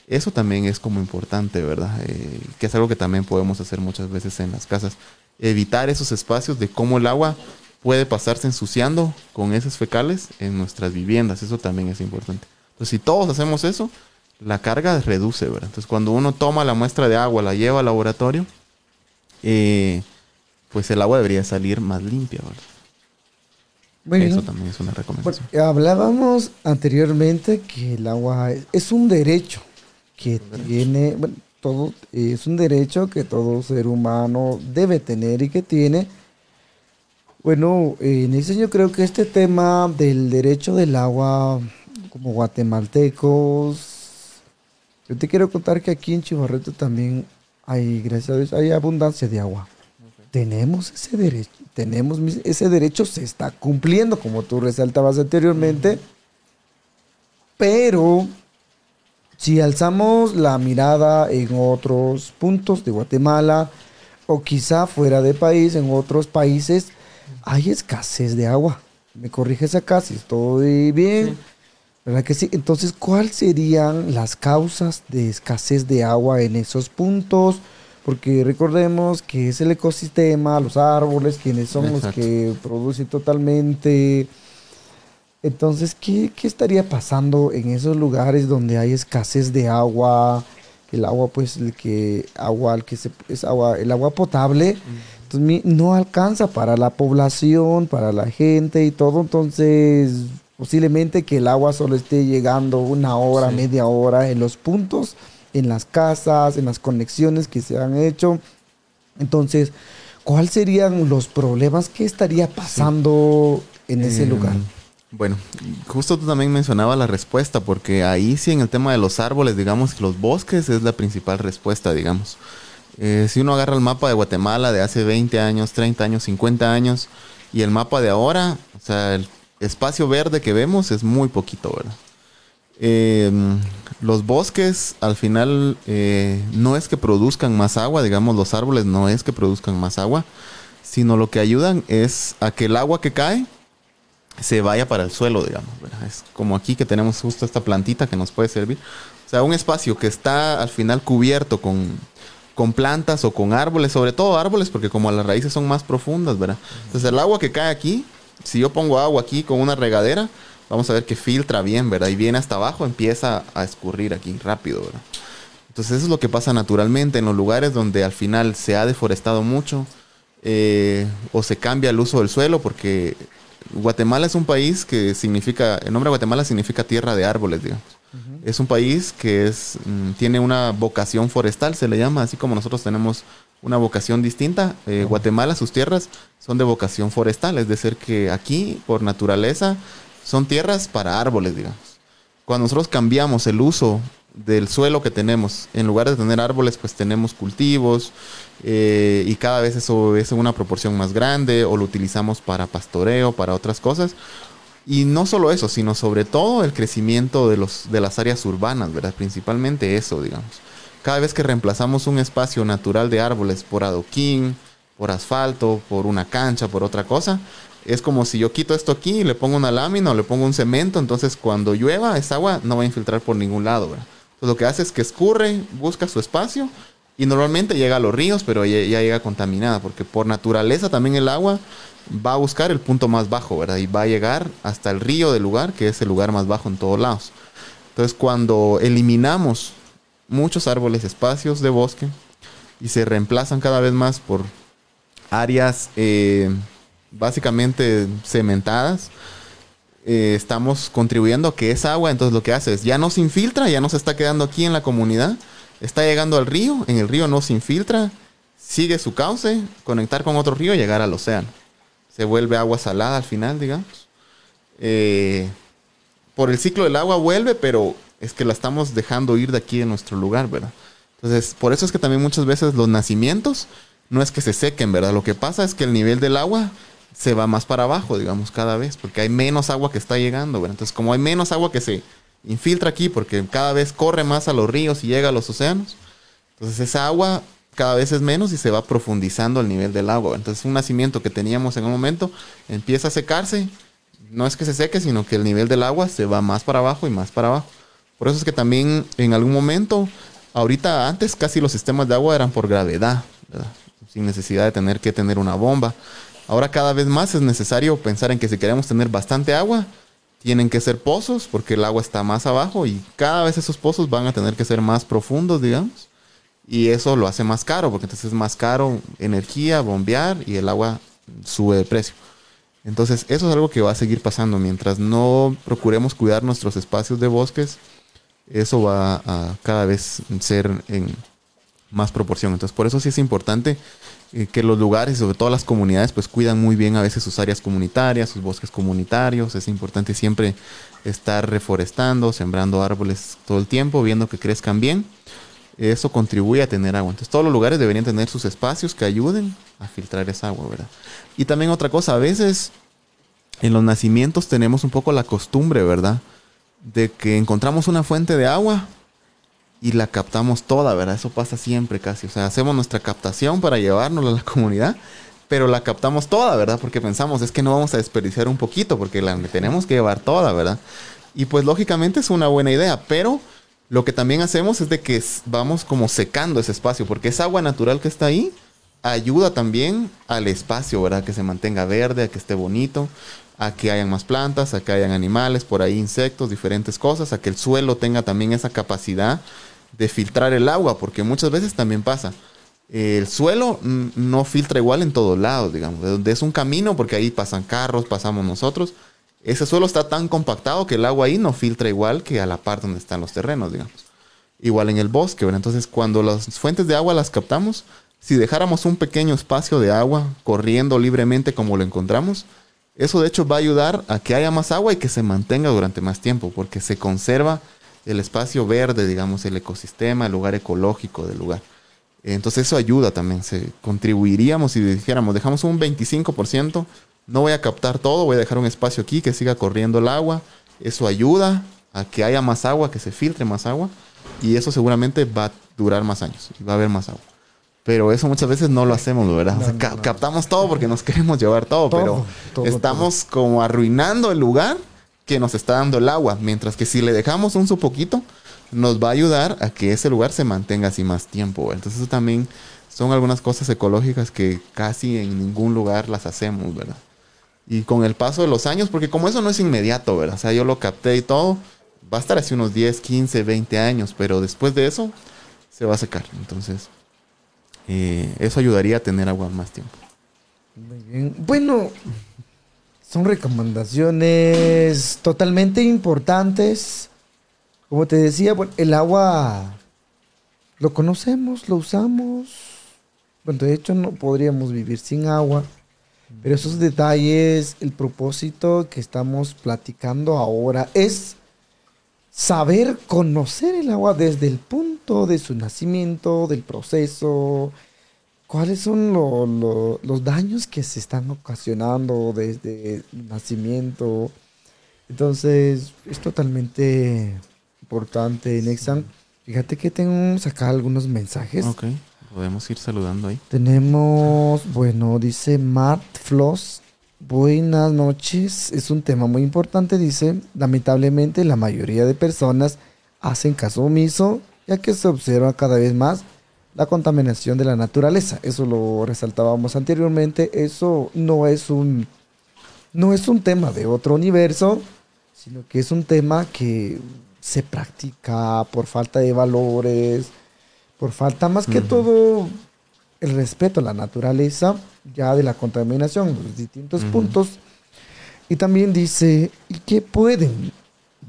eso también es como importante, ¿verdad? Eh, que es algo que también podemos hacer muchas veces en las casas. Evitar esos espacios de cómo el agua puede pasarse ensuciando con esas fecales en nuestras viviendas. Eso también es importante. Entonces, si todos hacemos eso, la carga reduce, ¿verdad? Entonces, cuando uno toma la muestra de agua, la lleva al laboratorio, eh, pues el agua debería salir más limpia, ¿verdad? Eso también es una recomendación. hablábamos anteriormente que el agua es un derecho que tiene, bueno, todo es un derecho que todo ser humano debe tener y que tiene. Bueno, en ese yo creo que este tema del derecho del agua, como guatemaltecos, yo te quiero contar que aquí en Chivarreto también hay, gracias a Dios, hay abundancia de agua. Tenemos ese derecho, tenemos ese derecho, se está cumpliendo, como tú resaltabas anteriormente, pero si alzamos la mirada en otros puntos de Guatemala o quizá fuera de país, en otros países, hay escasez de agua. Me corriges acá si estoy bien. ¿Verdad que sí? Entonces, ¿cuáles serían las causas de escasez de agua en esos puntos? Porque recordemos que es el ecosistema, los árboles, quienes son los que producen totalmente entonces, ¿qué, estaría pasando en esos lugares donde hay escasez de agua? El agua, pues, el que agua, el que se, es agua, el agua potable, entonces, no alcanza para la población, para la gente y todo. Entonces, posiblemente que el agua solo esté llegando una hora, media hora en los puntos, en las casas, en las conexiones que se han hecho. Entonces, ¿cuáles serían los problemas? ¿Qué estaría pasando en ese lugar? Bueno, justo tú también mencionabas la respuesta, porque ahí sí en el tema de los árboles, digamos que los bosques es la principal respuesta, digamos. Eh, si uno agarra el mapa de Guatemala de hace 20 años, 30 años, 50 años, y el mapa de ahora, o sea, el espacio verde que vemos es muy poquito, ¿verdad? Em, los bosques al final eh, no es que produzcan más agua, digamos, los árboles no es que produzcan más agua, sino lo que ayudan es a que el agua que cae se vaya para el suelo, digamos. Es como aquí que tenemos justo esta plantita que nos puede servir. O sea, un espacio que está al final cubierto con, con plantas o con árboles, sobre todo árboles, porque como las raíces son más profundas, ¿verdad? Entonces el agua que cae aquí, si yo pongo agua aquí con una regadera, vamos a ver que filtra bien, ¿verdad? Y viene hasta abajo, empieza a escurrir aquí rápido, ¿verdad? Entonces eso es lo que pasa naturalmente en los lugares donde al final se ha deforestado mucho eh, o se cambia el uso del suelo porque Guatemala es un país que significa, el nombre Guatemala significa tierra de árboles, digamos. Es un país que es, mm, tiene una vocación forestal, se le llama, así como nosotros tenemos una vocación distinta. Eh, Guatemala, sus tierras son de vocación forestal, es decir, que aquí, por naturaleza, son tierras para árboles, digamos. Cuando nosotros cambiamos el uso del suelo que tenemos. En lugar de tener árboles, pues tenemos cultivos eh, y cada vez eso es una proporción más grande o lo utilizamos para pastoreo, para otras cosas. Y no solo eso, sino sobre todo el crecimiento de, los, de las áreas urbanas, ¿verdad? Principalmente eso, digamos. Cada vez que reemplazamos un espacio natural de árboles por adoquín, por asfalto, por una cancha, por otra cosa, es como si yo quito esto aquí le pongo una lámina o le pongo un cemento, entonces cuando llueva esa agua no va a infiltrar por ningún lado, ¿verdad? Pues lo que hace es que escurre, busca su espacio y normalmente llega a los ríos, pero ya, llega contaminada, porque por naturaleza también el agua va a buscar el punto más bajo, ¿verdad? Y va a llegar hasta el río del lugar, que es el lugar más bajo en todos lados. Entonces, cuando eliminamos muchos árboles, espacios de bosque, y se reemplazan cada vez más por áreas eh, básicamente cementadas, eh, estamos contribuyendo a que esa agua, entonces lo que hace es, ya no se infiltra, ya no se está quedando aquí en la comunidad, está llegando al río, en el río no se infiltra, sigue su cauce, conectar con otro río y llegar al océano. Se vuelve agua salada al final, digamos. Eh, por el ciclo del agua vuelve, pero es que la estamos dejando ir de aquí en nuestro lugar, ¿verdad? Entonces, por eso es que también muchas veces los nacimientos no es que se sequen, ¿verdad? Lo que pasa es que el nivel del agua se va más para abajo, digamos, cada vez, porque hay menos agua que está llegando, ¿verdad? Entonces, como hay menos agua que se infiltra aquí, porque cada vez corre más a los ríos y llega a los océanos, entonces esa agua cada vez es menos y se va profundizando el nivel del agua. Entonces, un nacimiento que teníamos en un momento empieza a secarse, no es que se seque, sino que el nivel del agua se va más para abajo y más para abajo. Por eso es que también en algún momento, ahorita antes casi los sistemas de agua eran por gravedad, sin necesidad de tener que tener una bomba. Ahora cada vez más es necesario pensar en que si queremos tener bastante agua, tienen que ser pozos porque el agua está más abajo y cada vez esos pozos van a tener que ser más profundos, digamos. Y eso lo hace más caro porque entonces es más caro energía, bombear y el agua sube de precio. Entonces eso es algo que va a seguir pasando mientras no procuremos cuidar nuestros espacios de bosques. Eso va a cada vez ser en más proporción. Entonces por eso sí es importante eh, que los lugares sobre todo las comunidades pues cuidan muy bien a veces sus áreas comunitarias, sus bosques comunitarios. Es importante siempre estar reforestando, sembrando árboles todo el tiempo, viendo que crezcan bien. Eso contribuye a tener agua. Entonces todos los lugares deberían tener sus espacios que ayuden a filtrar esa agua, ¿verdad? Y también otra cosa, a veces en los nacimientos tenemos un poco la costumbre, ¿verdad? De que encontramos una fuente de agua y la captamos toda, ¿verdad? Eso pasa siempre casi. O sea, hacemos nuestra captación para llevárnosla a la comunidad, pero la captamos toda, ¿verdad? Porque pensamos, es que no vamos a desperdiciar un poquito, porque la tenemos que llevar toda, ¿verdad? Y pues lógicamente es una buena idea, pero lo que también hacemos es de que vamos como secando ese espacio, porque esa agua natural que está ahí ayuda también al espacio, ¿verdad? Que se mantenga verde, a que esté bonito, a que hayan más plantas, a que hayan animales, por ahí insectos, diferentes cosas, a que el suelo tenga también esa capacidad de filtrar el agua, porque muchas veces también pasa. El suelo no filtra igual en todos lados, digamos. Es un camino, porque ahí pasan carros, pasamos nosotros. Ese suelo está tan compactado que el agua ahí no filtra igual que a la parte donde están los terrenos, digamos. Igual en el bosque, ¿verdad? Entonces, cuando las fuentes de agua las captamos, si dejáramos un pequeño espacio de agua corriendo libremente como lo encontramos, eso de hecho va a ayudar a que haya más agua y que se mantenga durante más tiempo, porque se conserva el espacio verde, digamos, el ecosistema, el lugar ecológico del lugar. Entonces eso ayuda también, se contribuiríamos si dijéramos, dejamos un 25%, no voy a captar todo, voy a dejar un espacio aquí que siga corriendo el agua, eso ayuda a que haya más agua, que se filtre más agua, y eso seguramente va a durar más años, va a haber más agua. Pero eso muchas veces no lo hacemos, ¿verdad? o sea, captamos todo porque nos queremos llevar todo, pero estamos como arruinando el lugar que nos está dando el agua. Mientras que si le dejamos un su poquito, nos va a ayudar a que ese lugar se mantenga así más tiempo. Entonces eso también son algunas cosas ecológicas que casi en ningún lugar las hacemos, ¿verdad? Y con el paso de los años, porque como eso no es inmediato, ¿verdad? O sea, yo lo capté y todo, va a estar así unos 10, 15, 20 años, pero después de eso se va a secar. Entonces, eh, eso ayudaría a tener agua más tiempo. Muy bien. Bueno, son recomendaciones totalmente importantes. Como te decía, el agua lo conocemos, lo usamos. Bueno, de hecho no podríamos vivir sin agua. Pero esos detalles, el propósito que estamos platicando ahora es saber conocer el agua desde el punto de su nacimiento, del proceso, cuáles son los daños que se están ocasionando desde el nacimiento. Entonces, es totalmente importante, Nexan. Fíjate que tengo acá algunos mensajes. Ok, podemos ir saludando ahí. Tenemos, bueno, dice Matt Floss Buenas noches. Es un tema muy importante, dice. Lamentablemente la mayoría de personas hacen caso omiso, ya que se observa cada vez más la contaminación de la naturaleza. Eso lo resaltábamos anteriormente. Eso no es un no es un tema de otro universo, sino que es un tema que se practica por falta de valores, por falta más que todo el respeto a la naturaleza, ya de la contaminación los distintos puntos. Y también dice, ¿y qué pueden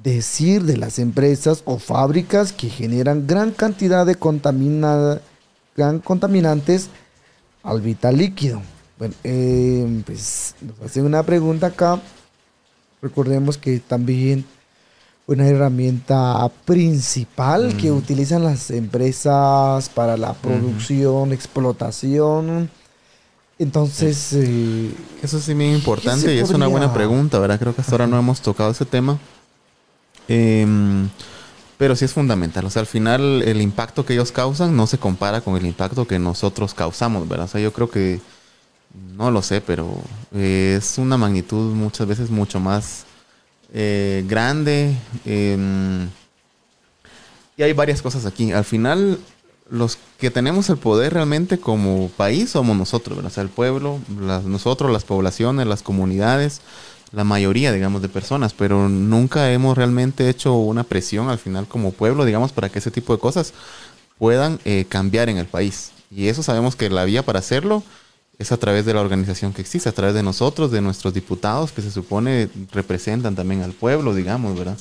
decir de las empresas o fábricas que generan gran cantidad de contamina, gran contaminantes al vital líquido? Bueno, eh, pues nos hacen una pregunta acá. Recordemos que también una herramienta principal que utilizan las empresas para la producción, explotación. Entonces... Eh, Eso sí muy importante y es una buena pregunta, ¿verdad? Creo que hasta ahora no hemos tocado ese tema. Em, pero sí es fundamental. O sea, al final el impacto que ellos causan no se compara con el impacto que nosotros causamos, ¿verdad? O sea, yo creo que... No lo sé, pero es una magnitud muchas veces mucho más eh, grande. Em, y hay varias cosas aquí. Al final, los que tenemos el poder realmente como país somos nosotros, O sea, el pueblo, nosotros, las poblaciones, las comunidades, la mayoría, digamos, de personas, pero nunca hemos realmente hecho una presión al final como pueblo, digamos, para que ese tipo de cosas puedan eh, cambiar en el país. Y eso sabemos que la vía para hacerlo es a través de la organización que existe, a través de nosotros, de nuestros diputados que se supone representan también al pueblo, digamos, ¿verdad?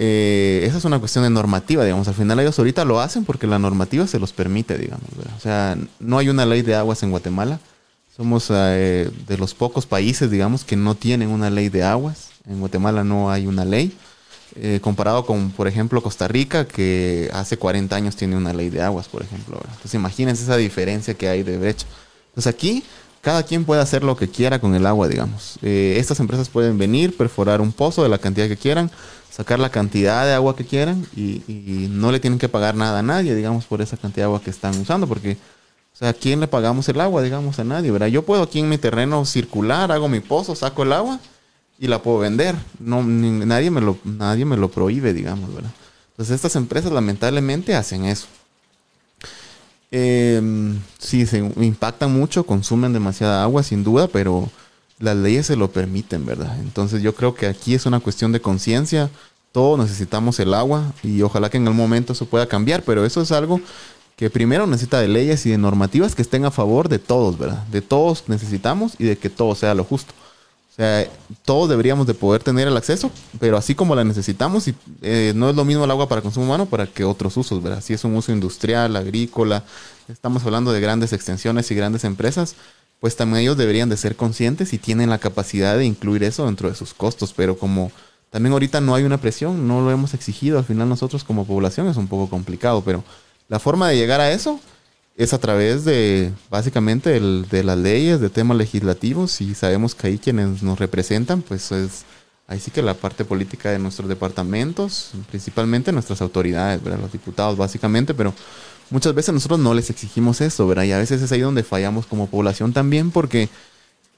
Eh, esa es una cuestión de normativa, digamos. Al final ellos ahorita lo hacen porque la normativa se los permite, digamos. ¿verdad? O sea, no hay una ley de aguas en Guatemala. Somos eh, de los pocos países, digamos, que no tienen una ley de aguas. En Guatemala no hay una ley. Eh, comparado con, por ejemplo, Costa Rica, que hace 40 años tiene una ley de aguas, por ejemplo. Entonces imagínense esa diferencia que hay de brecha. Pues aquí cada quien puede hacer lo que quiera con el agua, digamos. Eh, estas empresas pueden venir, perforar un pozo de la cantidad que quieran, sacar la cantidad de agua que quieran y, no le tienen que pagar nada a nadie, digamos, por esa cantidad de agua que están usando, porque, o sea, ¿a quién le pagamos el agua, digamos, a nadie, ¿verdad? Yo puedo aquí en mi terreno circular, hago mi pozo, saco el agua y la puedo vender. No, nadie, me lo, nadie me lo prohíbe, digamos, ¿verdad? Entonces estas empresas lamentablemente hacen eso. Eh, sí, se impactan mucho, consumen demasiada agua, sin duda, pero las leyes se lo permiten, ¿verdad? Entonces yo creo que aquí es una cuestión de conciencia. Todos necesitamos el agua y ojalá que en algún momento eso pueda cambiar, pero eso es algo que primero necesita de leyes y de normativas que estén a favor de todos, ¿verdad? De todos necesitamos y de que todo sea lo justo. O sea, todos deberíamos de poder tener el acceso, pero así como la necesitamos, y, eh, no es lo mismo el agua para consumo humano para que otros usos, ¿verdad? Si es un uso industrial, agrícola, estamos hablando de grandes extensiones y grandes empresas, pues también ellos deberían de ser conscientes y tienen la capacidad de incluir eso dentro de sus costos, pero como también ahorita no hay una presión, no lo hemos exigido, al final nosotros como población es un poco complicado, pero la forma de llegar a eso es a través de básicamente el, de las leyes, de temas legislativos y sabemos que ahí quienes nos representan, pues es ahí sí que la parte política de nuestros departamentos, principalmente nuestras autoridades, ¿verdad? los diputados básicamente, pero muchas veces nosotros no les exigimos eso, ¿verdad? Y a veces es ahí donde fallamos como población también porque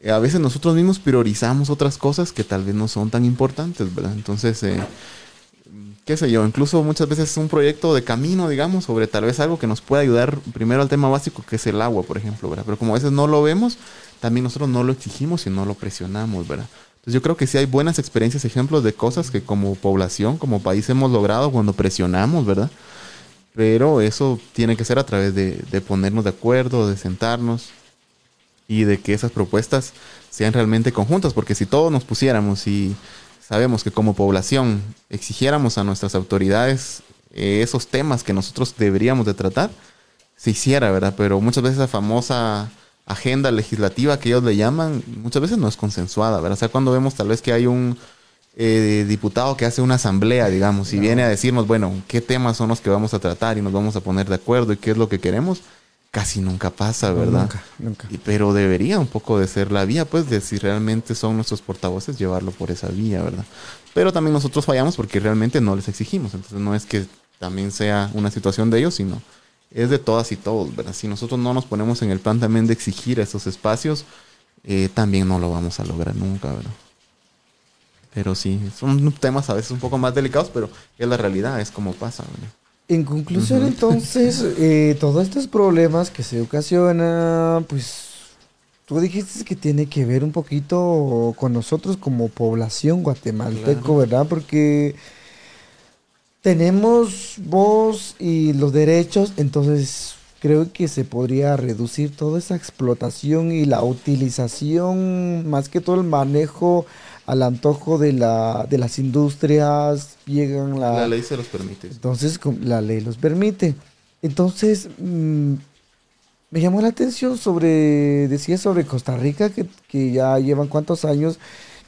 a veces nosotros mismos priorizamos otras cosas que tal vez no son tan importantes, ¿verdad? Entonces, eh, qué sé yo, incluso muchas veces es un proyecto de camino, digamos, sobre tal vez algo que nos pueda ayudar primero al tema básico, que es el agua, por ejemplo, ¿verdad? Pero como a veces no lo vemos, también nosotros no lo exigimos y no lo presionamos, ¿verdad? Entonces yo creo que sí hay buenas experiencias, ejemplos de cosas que como población, como país hemos logrado cuando presionamos, ¿verdad? Pero eso tiene que ser a través de, de ponernos de acuerdo, de sentarnos y de que esas propuestas sean realmente conjuntas, porque si todos nos pusiéramos y sabemos que como población exigiéramos a nuestras autoridades eh, esos temas que nosotros deberíamos de tratar, se hiciera, ¿verdad? Pero muchas veces la famosa agenda legislativa que ellos le llaman, muchas veces no es consensuada, ¿verdad? O sea, cuando vemos tal vez que hay un eh, diputado que hace una asamblea, digamos, y viene a decirnos, bueno, qué temas son los que vamos a tratar y nos vamos a poner de acuerdo y qué es lo que queremos, casi nunca pasa, ¿verdad? Nunca, nunca. Y, pero debería un poco de ser la vía, pues, de si realmente son nuestros portavoces, llevarlo por esa vía, ¿verdad? Pero también nosotros fallamos porque realmente no les exigimos. Entonces no es que también sea una situación de ellos, sino es de todas y todos, ¿verdad? Si nosotros no nos ponemos en el plan también de exigir esos espacios, eh, también no lo vamos a lograr nunca, ¿verdad? Pero sí, son temas a veces un poco más delicados, pero es la realidad, es como pasa, ¿verdad? En conclusión, entonces, eh, todos estos problemas que se ocasionan, pues tú dijiste que tiene que ver un poquito con nosotros como población guatemalteco, ¿verdad? Porque tenemos voz y los derechos, entonces creo que se podría reducir toda esa explotación y la utilización, más que todo el manejo al antojo de, la, de las industrias, llegan la... La ley se los permite. Entonces, la ley los permite. Entonces, mm, me llamó la atención sobre, decía sobre Costa Rica, que, que ya llevan cuántos años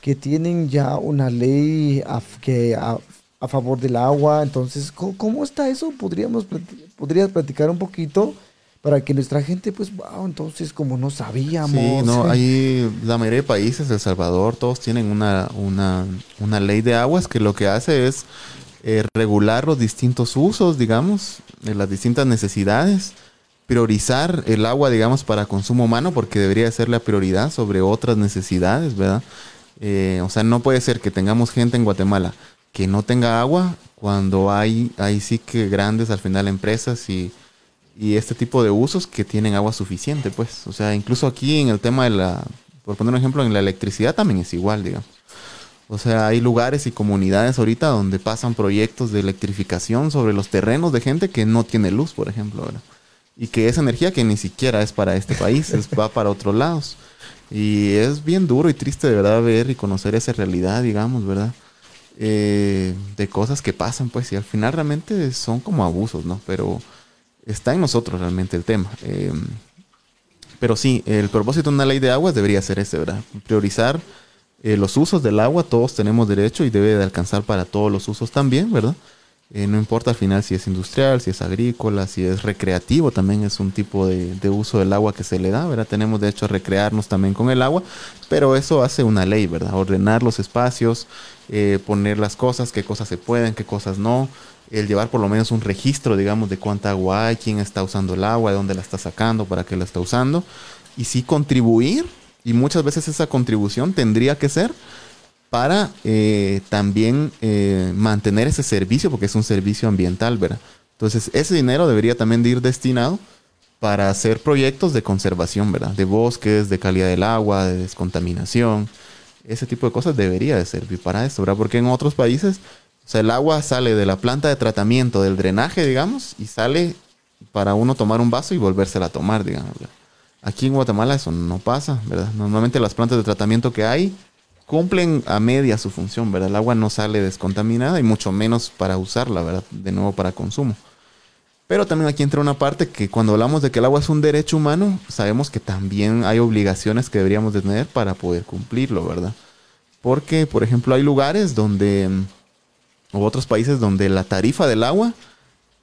que tienen ya una ley a, que a, a favor del agua. Entonces, ¿cómo, cómo está eso? ¿Podríamos, ¿Podrías platicar un poquito? Para que nuestra gente, pues, wow, entonces como no sabíamos. Sí, no, hay la mayoría de países, El Salvador, todos tienen una, una, una ley de aguas que lo que hace es eh, regular los distintos usos, digamos, de las distintas necesidades, priorizar el agua, digamos, para consumo humano, porque debería ser la prioridad sobre otras necesidades, ¿verdad? Eh, o sea, no puede ser que tengamos gente en Guatemala que no tenga agua cuando hay, hay sí que grandes al final empresas y y este tipo de usos que tienen agua suficiente, pues. O sea, incluso aquí en el tema de la, por poner un ejemplo, en la electricidad también es igual, digamos. O sea, hay lugares y comunidades ahorita donde pasan proyectos de electrificación sobre los terrenos de gente que no tiene luz, por ejemplo, ¿verdad? Y que esa energía que ni siquiera es para este país, es, va para otros lados. Y es bien duro y triste de verdad ver y conocer esa realidad, digamos, ¿verdad? Eh, de cosas que pasan, pues, y al final realmente son como abusos, ¿no? Pero está en nosotros realmente el tema. Eh, pero sí, el propósito de una ley de aguas debería ser ese, ¿verdad? Priorizar eh, los usos del agua, todos tenemos derecho y debe de alcanzar para todos los usos también, ¿verdad? Eh, no importa al final si es industrial, si es agrícola, si es recreativo, también es un tipo de, de uso del agua que se le da, ¿verdad? Tenemos derecho a recrearnos también con el agua, pero eso hace una ley, ¿verdad? Ordenar los espacios, eh, poner las cosas, qué cosas se pueden, qué cosas no, el llevar por lo menos un registro, digamos, de cuánta agua hay, quién está usando el agua, de dónde la está sacando, para qué la está usando, y sí contribuir, y muchas veces esa contribución tendría que ser para eh, también eh, mantener ese servicio, porque es un servicio ambiental, ¿verdad? Entonces, ese dinero debería también ir destinado para hacer proyectos de conservación, ¿verdad? De bosques, de calidad del agua, de descontaminación. Ese tipo de cosas debería de servir para eso, ¿verdad? Porque en otros países, o sea, el agua sale de la planta de tratamiento, del drenaje, digamos, y sale para uno tomar un vaso y volvérsela a tomar, digamos. Aquí en Guatemala eso no pasa, ¿verdad? Normalmente las plantas de tratamiento que hay cumplen a media su función, ¿verdad? El agua no sale descontaminada y mucho menos para usarla, ¿verdad? De nuevo para consumo. Pero también aquí entra una parte que cuando hablamos de que el agua es un derecho humano, sabemos que también hay obligaciones que deberíamos de tener para poder cumplirlo, ¿verdad? Porque, por ejemplo, hay lugares donde, o otros países donde la tarifa del agua,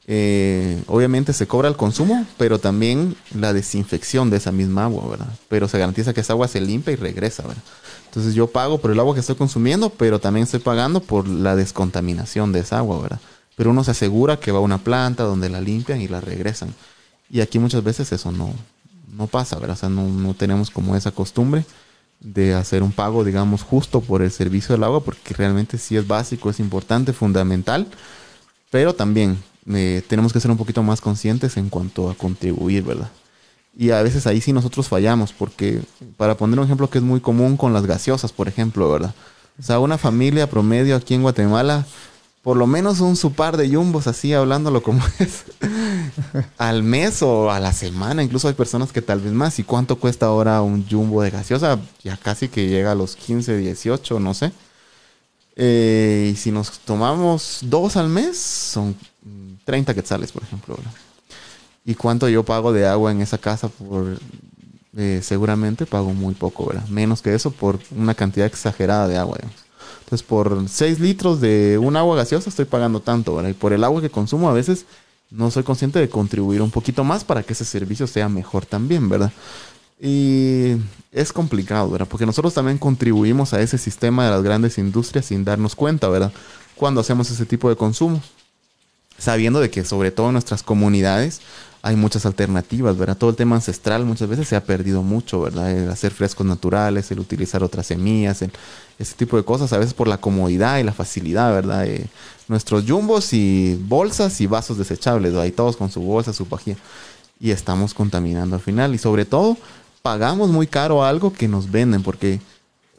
eh, obviamente se cobra el consumo, pero también la desinfección de esa misma agua, ¿verdad? Pero se garantiza que esa agua se limpia y regresa, ¿verdad? Entonces yo pago por el agua que estoy consumiendo, pero también estoy pagando por la descontaminación de esa agua, ¿verdad? Pero uno se asegura que va a una planta donde la limpian y la regresan. Y aquí muchas veces eso no, no pasa, ¿verdad? O sea, no, no tenemos como esa costumbre de hacer un pago, digamos, justo por el servicio del agua, porque realmente sí es básico, es importante, fundamental, pero también eh, tenemos que ser un poquito más conscientes en cuanto a contribuir, ¿verdad? Y a veces ahí sí nosotros fallamos, porque para poner un ejemplo que es muy común con las gaseosas, por ejemplo, ¿verdad? O sea, una familia promedio aquí en Guatemala, por lo menos un su par de yumbos, así hablándolo como es, al mes o a la semana. Incluso hay personas que tal vez más. ¿Y cuánto cuesta ahora un jumbo de gaseosa? Ya casi que llega a los 15, 18, no sé. Eh, y si nos tomamos dos al mes, son 30 quetzales, por ejemplo. ¿Y cuánto yo pago de agua en esa casa? Por, eh, seguramente pago muy poco, ¿verdad? Menos que eso por una cantidad exagerada de agua, digamos. Entonces, por 6 litros de un agua gaseosa estoy pagando tanto, ¿verdad? Y por el agua que consumo a veces no soy consciente de contribuir un poquito más para que ese servicio sea mejor también, ¿verdad? Y es complicado, ¿verdad? Porque nosotros también contribuimos a ese sistema de las grandes industrias sin darnos cuenta, ¿verdad? Cuando hacemos ese tipo de consumo. Sabiendo de que sobre todo en nuestras comunidades hay muchas alternativas, ¿verdad? Todo el tema ancestral muchas veces se ha perdido mucho, ¿verdad? El hacer frescos naturales, el utilizar otras semillas, el, ese tipo de cosas, a veces por la comodidad y la facilidad, ¿verdad? Eh, nuestros jumbos y bolsas y vasos desechables, ¿verdad? ahí todos con su bolsa, su pajilla. Y estamos contaminando al final. Y sobre todo, pagamos muy caro algo que nos venden, porque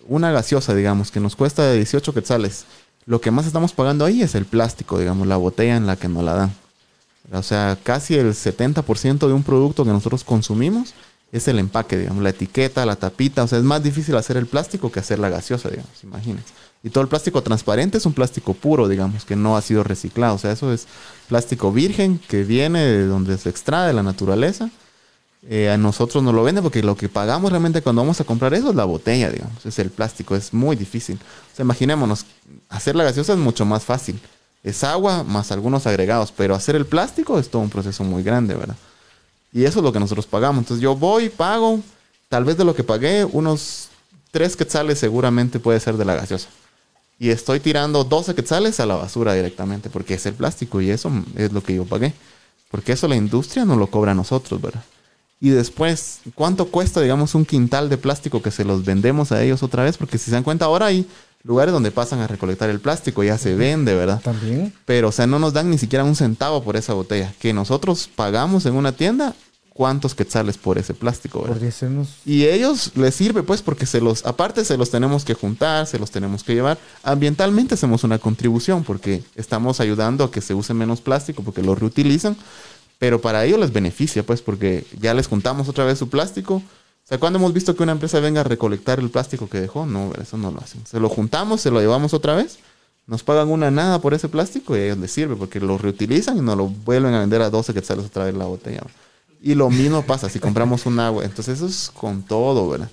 una gaseosa, digamos, que nos cuesta 18 quetzales, lo que más estamos pagando ahí es el plástico, digamos, la botella en la que nos la dan. O sea, casi el 70% de un producto que nosotros consumimos es el empaque, digamos, la etiqueta, la tapita. O sea, es más difícil hacer el plástico que hacer la gaseosa, digamos, imagínense. Y todo el plástico transparente es un plástico puro, digamos, que no ha sido reciclado. O sea, eso es plástico virgen que viene de donde se extrae de la naturaleza. Eh, a nosotros no lo venden porque lo que pagamos realmente cuando vamos a comprar eso es la botella, digamos, es el plástico, es muy difícil. O sea, imaginémonos, hacer la gaseosa es mucho más fácil. Es agua más algunos agregados, pero hacer el plástico es todo un proceso muy grande, ¿verdad? Y eso es lo que nosotros pagamos. Entonces yo voy, pago, tal vez de lo que pagué, unos 3 quetzales seguramente puede ser de la gaseosa. Y estoy tirando 12 quetzales a la basura directamente, porque es el plástico y eso es lo que yo pagué. Porque eso la industria no lo cobra a nosotros, ¿verdad? Y después, ¿cuánto cuesta, digamos, un quintal de plástico que se los vendemos a ellos otra vez? Porque si se dan cuenta, ahora hay lugares donde pasan a recolectar el plástico, ya se vende, ¿verdad? También. Pero, o sea, no nos dan ni siquiera un centavo por esa botella. Que nosotros pagamos en una tienda, ¿cuántos quetzales por ese plástico, ¿verdad? Podría sernos. Y ellos les sirve, pues, porque se los, aparte se los tenemos que juntar, se los tenemos que llevar. Ambientalmente hacemos una contribución, porque estamos ayudando a que se use menos plástico, porque lo reutilizan. Pero para ellos les beneficia, pues, porque ya les juntamos otra vez su plástico. Sea, cuando hemos visto que una empresa venga a recolectar el plástico que dejó, no, eso no lo hacen. Se lo juntamos, se lo llevamos otra vez, nos pagan una nada por ese plástico y a ellos les sirve porque lo reutilizan y nos lo vuelven a vender a 12 quetzales otra vez la botella. Y lo mismo pasa si compramos un agua. Entonces eso es con todo, ¿verdad?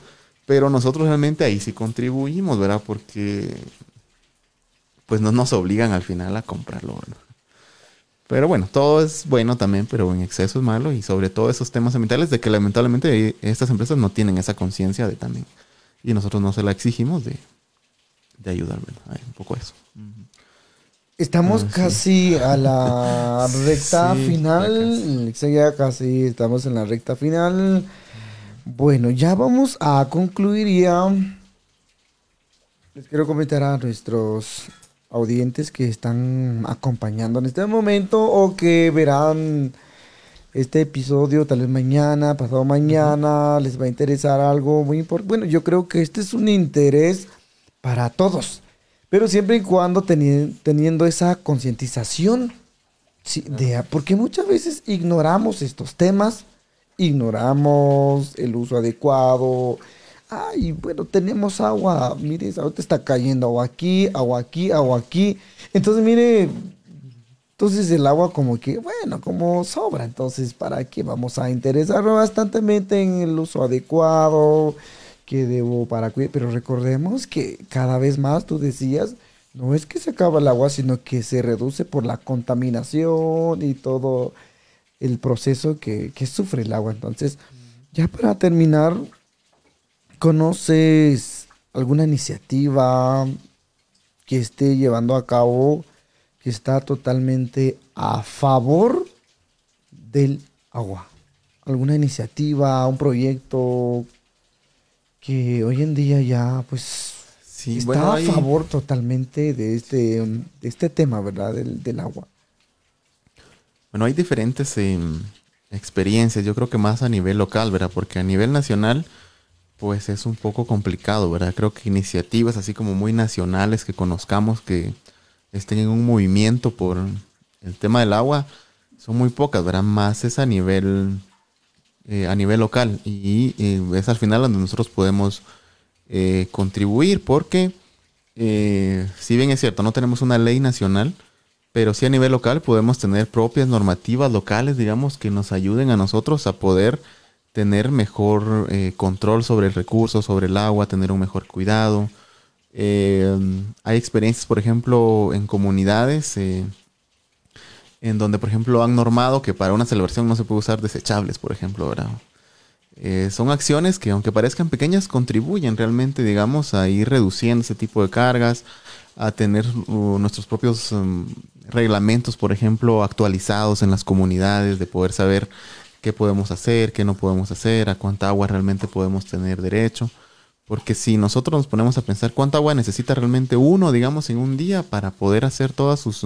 Pero nosotros realmente ahí sí contribuimos, ¿verdad? Porque pues no nos obligan al final a comprarlo, ¿verdad? Pero bueno, todo es bueno también, pero en exceso es malo y sobre todo esos temas ambientales de que lamentablemente estas empresas no tienen esa conciencia de también. Y nosotros no se la exigimos de, de ayudar, ¿verdad? Un poco eso. Estamos Ah, sí. casi a la recta Sí, final. Ya casi estamos en la recta final. Bueno, ya vamos a concluir ya. Les quiero comentar a nuestros audientes que están acompañando en este momento o que verán este episodio tal vez mañana, pasado mañana, les va a interesar algo muy importante. Bueno, yo creo que este es un interés para todos, pero siempre y cuando teni- teniendo esa concientización, sí, de, porque muchas veces ignoramos estos temas, ignoramos el uso adecuado. Ay, bueno, tenemos agua, mire, ahorita está cayendo agua aquí, agua aquí, agua aquí. Entonces, mire, entonces el agua como que, bueno, como sobra. Entonces, ¿para qué vamos a interesarnos bastantemente en el uso adecuado? que debo para cuidar? Pero recordemos que cada vez más, tú decías, no es que se acaba el agua, sino que se reduce por la contaminación y todo el proceso que, que sufre el agua. Entonces, ya para terminar, ¿conoces alguna iniciativa que esté llevando a cabo que está totalmente a favor del agua? ¿Alguna iniciativa, un proyecto que hoy en día ya pues Sí, está bueno, a favor totalmente de este, de este tema, ¿verdad? Del, del agua. Bueno, hay diferentes em, experiencias, yo creo que más a nivel local, ¿verdad? Porque a nivel nacional, pues es un poco complicado, ¿verdad? Creo que iniciativas así como muy nacionales que conozcamos que estén en un movimiento por el tema del agua, son muy pocas, ¿verdad? Más es a nivel, eh, a nivel local y eh, es al final donde nosotros podemos eh, contribuir porque eh, si bien es cierto, no tenemos una ley nacional, pero sí a nivel local podemos tener propias normativas locales, digamos, que nos ayuden a nosotros a poder tener mejor eh, control sobre el recurso, sobre el agua, tener un mejor cuidado. Eh, hay experiencias, por ejemplo, en comunidades eh, en donde, por ejemplo, han normado que para una celebración no se puede usar desechables, por ejemplo, ¿verdad? Son acciones que, aunque parezcan pequeñas, contribuyen realmente, digamos, a ir reduciendo ese tipo de cargas, a tener uh, nuestros propios um, reglamentos, por ejemplo, actualizados en las comunidades, de poder saber qué podemos hacer, qué no podemos hacer, a cuánta agua realmente podemos tener derecho. Porque si nosotros nos ponemos a pensar cuánta agua necesita realmente uno, digamos, en un día para poder hacer todas sus,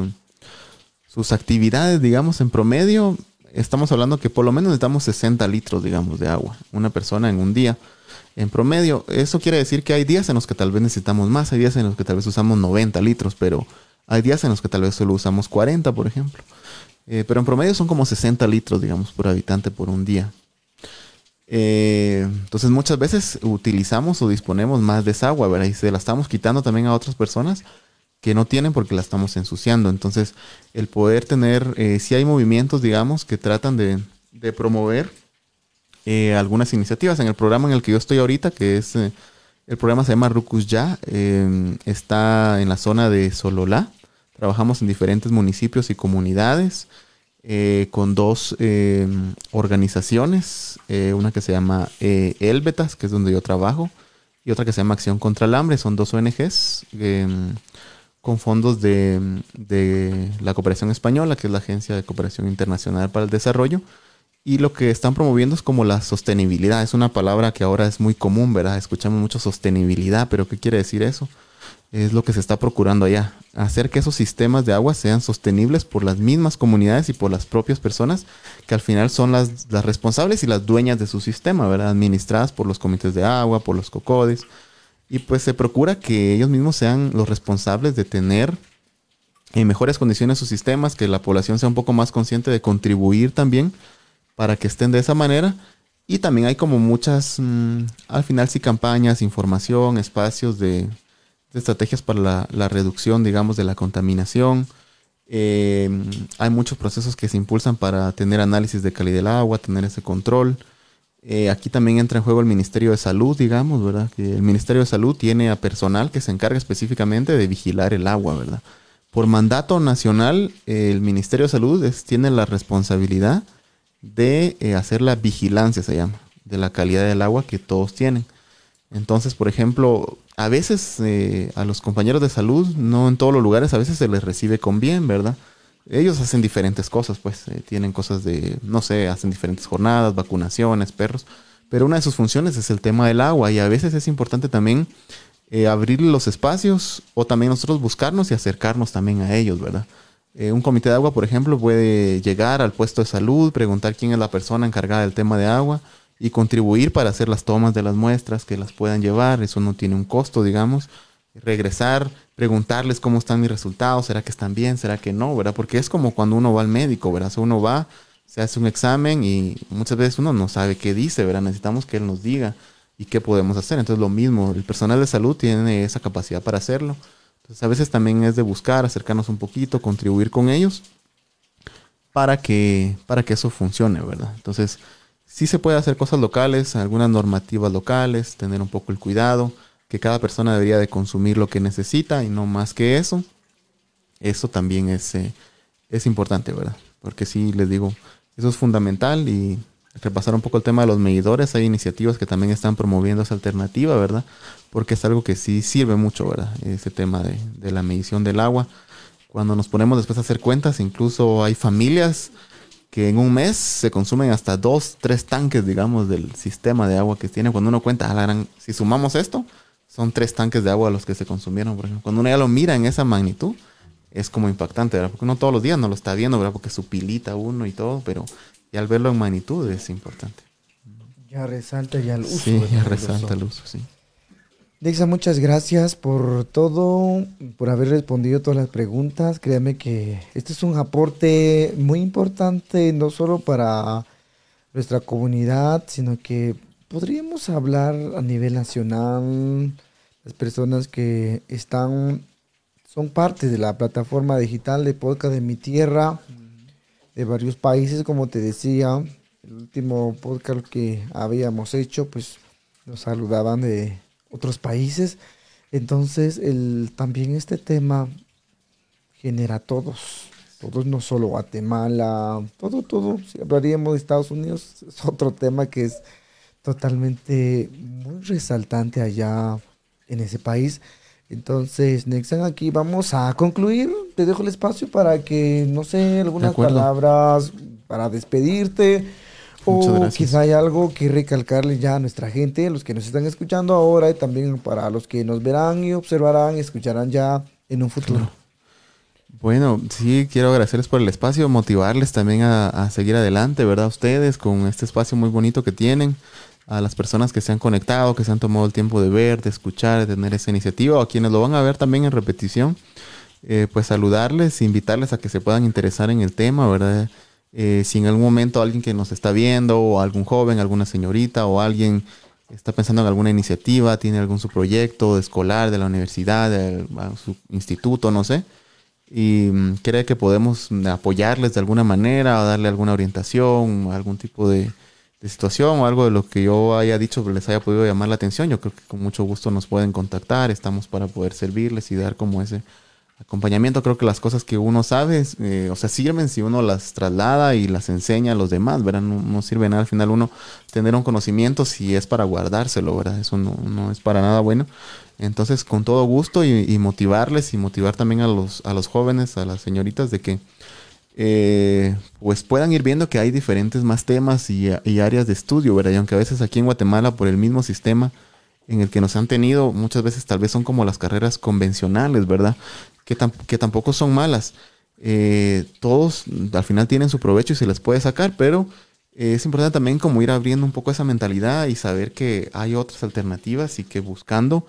sus actividades, digamos, en promedio, estamos hablando que por lo menos necesitamos 60 litros, digamos, de agua. Una persona en un día. En promedio, eso quiere decir que hay días en los que tal vez necesitamos más, hay días en los que tal vez usamos 90 litros, pero hay días en los que tal vez solo usamos 40, por ejemplo. Eh, pero en promedio son como 60 litros, digamos, por habitante por un día. Eh, entonces muchas veces utilizamos o disponemos más de esa agua, ¿verdad? Y se la estamos quitando también a otras personas que no tienen porque la estamos ensuciando. Entonces, el poder tener, eh, si hay movimientos, digamos, que tratan de, promover algunas iniciativas. En el programa en el que yo estoy ahorita, que es, el programa se llama Rucus Ya, está en la zona de Sololá. Trabajamos en diferentes municipios y comunidades eh, con dos eh, organizaciones, eh, una que se llama eh, Elbetas, que es donde yo trabajo, y otra que se llama Acción contra el Hambre, son dos ONGs eh, con fondos de, de la cooperación española, que es la Agencia de Cooperación Internacional para el Desarrollo, y lo que están promoviendo es como la sostenibilidad, es una palabra que ahora es muy común, ¿verdad? Escuchamos mucho sostenibilidad, pero ¿qué quiere decir eso? Es lo que se está procurando allá. Hacer que esos sistemas de agua sean sostenibles por las mismas comunidades y por las propias personas que al final son las, las responsables y las dueñas de su sistema, ¿verdad? Administradas por los comités de agua, por los cocodes. Y pues se procura que ellos mismos sean los responsables de tener en mejores condiciones sus sistemas, que la población sea un poco más consciente de contribuir también para que estén de esa manera. Y también hay como muchas, mmm, al final sí, campañas, información, espacios de estrategias para la, reducción, digamos, de la contaminación. Eh, hay muchos procesos que se impulsan para tener análisis de calidad del agua, tener ese control. Eh, aquí también entra en juego el Ministerio de Salud, digamos, ¿verdad? El Ministerio de Salud tiene a personal que se encarga específicamente de vigilar el agua, ¿verdad? Por mandato nacional, el Ministerio de Salud tiene la responsabilidad de eh, hacer la vigilancia, se llama, de la calidad del agua que todos tienen. Entonces, por ejemplo, a veces eh, a los compañeros de salud, no en todos los lugares, a veces se les recibe con bien, ¿verdad? Ellos hacen diferentes cosas, pues eh, tienen cosas de, no sé, hacen diferentes jornadas, vacunaciones, perros, pero una de sus funciones es el tema del agua y a veces es importante también eh, abrir los espacios o también nosotros buscarnos y acercarnos también a ellos, ¿verdad? Un comité de agua, por ejemplo, puede llegar al puesto de salud, preguntar quién es la persona encargada del tema de agua y contribuir para hacer las tomas de las muestras que las puedan llevar. Eso no tiene un costo, digamos. Regresar, preguntarles cómo están mis resultados, será que están bien, será que no, ¿verdad? Porque es como cuando uno va al médico, ¿verdad? O uno va, se hace un examen y muchas veces uno no sabe qué dice, ¿verdad? Necesitamos que él nos diga y qué podemos hacer. Entonces lo mismo, el personal de salud tiene esa capacidad para hacerlo. Entonces a veces también es de buscar, acercarnos un poquito, contribuir con ellos para que, para que eso funcione, ¿verdad? Entonces, sí se puede hacer cosas locales, algunas normativas locales, tener un poco el cuidado, que cada persona debería de consumir lo que necesita y no más que eso. Eso también es, eh, es importante, ¿verdad? Porque sí, les digo, eso es fundamental y repasar un poco el tema de los medidores, hay iniciativas que también están promoviendo esa alternativa, ¿verdad? Porque es algo que sí sirve mucho, ¿verdad? Ese tema de, de la medición del agua. Cuando nos ponemos después a hacer cuentas, incluso hay familias que en un mes se consumen hasta dos, tres tanques, digamos, del sistema de agua que tiene. Cuando uno cuenta, la gran, si sumamos esto, son tres tanques de agua los que se consumieron. Por ejemplo. Cuando uno ya lo mira en esa magnitud, es como impactante, ¿verdad? Porque uno todos los días no lo está viendo, ¿verdad? Porque su pilita uno y todo, pero ya al verlo en magnitud es importante. Ya resalta ya el uso. Sí, ya resalta el uso, sí. Dexa, muchas gracias por todo, por haber respondido todas las preguntas. Créame que este es un aporte muy importante, no solo para nuestra comunidad, sino que podríamos hablar a nivel nacional, las personas que están, son parte de la plataforma digital de podcast de mi tierra, de varios países, como te decía, el último podcast que habíamos hecho, pues nos saludaban de otros países. Entonces, el, también este tema genera a todos, todos, no solo Guatemala, todo, todo. Si hablaríamos de Estados Unidos, es otro tema que es totalmente muy resaltante allá en ese país. Entonces, Nexan, aquí vamos a concluir. Te dejo el espacio para que, no sé, algunas palabras para despedirte o quizá hay algo que recalcarle ya a nuestra gente, los que nos están escuchando ahora y también para los que nos verán y observarán y escucharán ya en un futuro. Bueno, sí, quiero agradecerles por el espacio, motivarles también a, a, seguir adelante, ¿verdad? Ustedes con este espacio muy bonito que tienen, a las personas que se han conectado, que se han tomado el tiempo de ver, de escuchar, de tener esa iniciativa, o a quienes lo van a ver también en repetición. eh, pues saludarles, invitarles a que se puedan interesar en el tema, ¿verdad? Eh, si en algún momento alguien que nos está viendo, o algún joven, alguna señorita, o alguien está pensando en alguna iniciativa, tiene algún su proyecto escolar de la universidad, de su instituto, no sé, y mm, cree que podemos apoyarles de alguna manera, o darle alguna orientación, algún tipo de, de situación o algo de lo que yo haya dicho les haya podido llamar la atención, yo creo que con mucho gusto nos pueden contactar, estamos para poder servirles y dar como ese acompañamiento. Creo que las cosas que uno sabe, eh, o sea, sirven si uno las traslada y las enseña a los demás, ¿verdad? No, sirve nada al final uno tener un conocimiento si es para guardárselo, ¿verdad? Eso no, es para nada bueno. Entonces, con todo gusto y, motivarles y motivar también a los, a los jóvenes, a las señoritas de que eh, pues puedan ir viendo que hay diferentes más temas y, áreas de estudio, ¿verdad? Y aunque a veces aquí en Guatemala, por el mismo sistema en el que nos han tenido, muchas veces tal vez son como las carreras convencionales, ¿verdad? Que, tampoco son malas. Eh, todos al final tienen su provecho y se les puede sacar, pero es importante también como ir abriendo un poco esa mentalidad y saber que hay otras alternativas y que buscando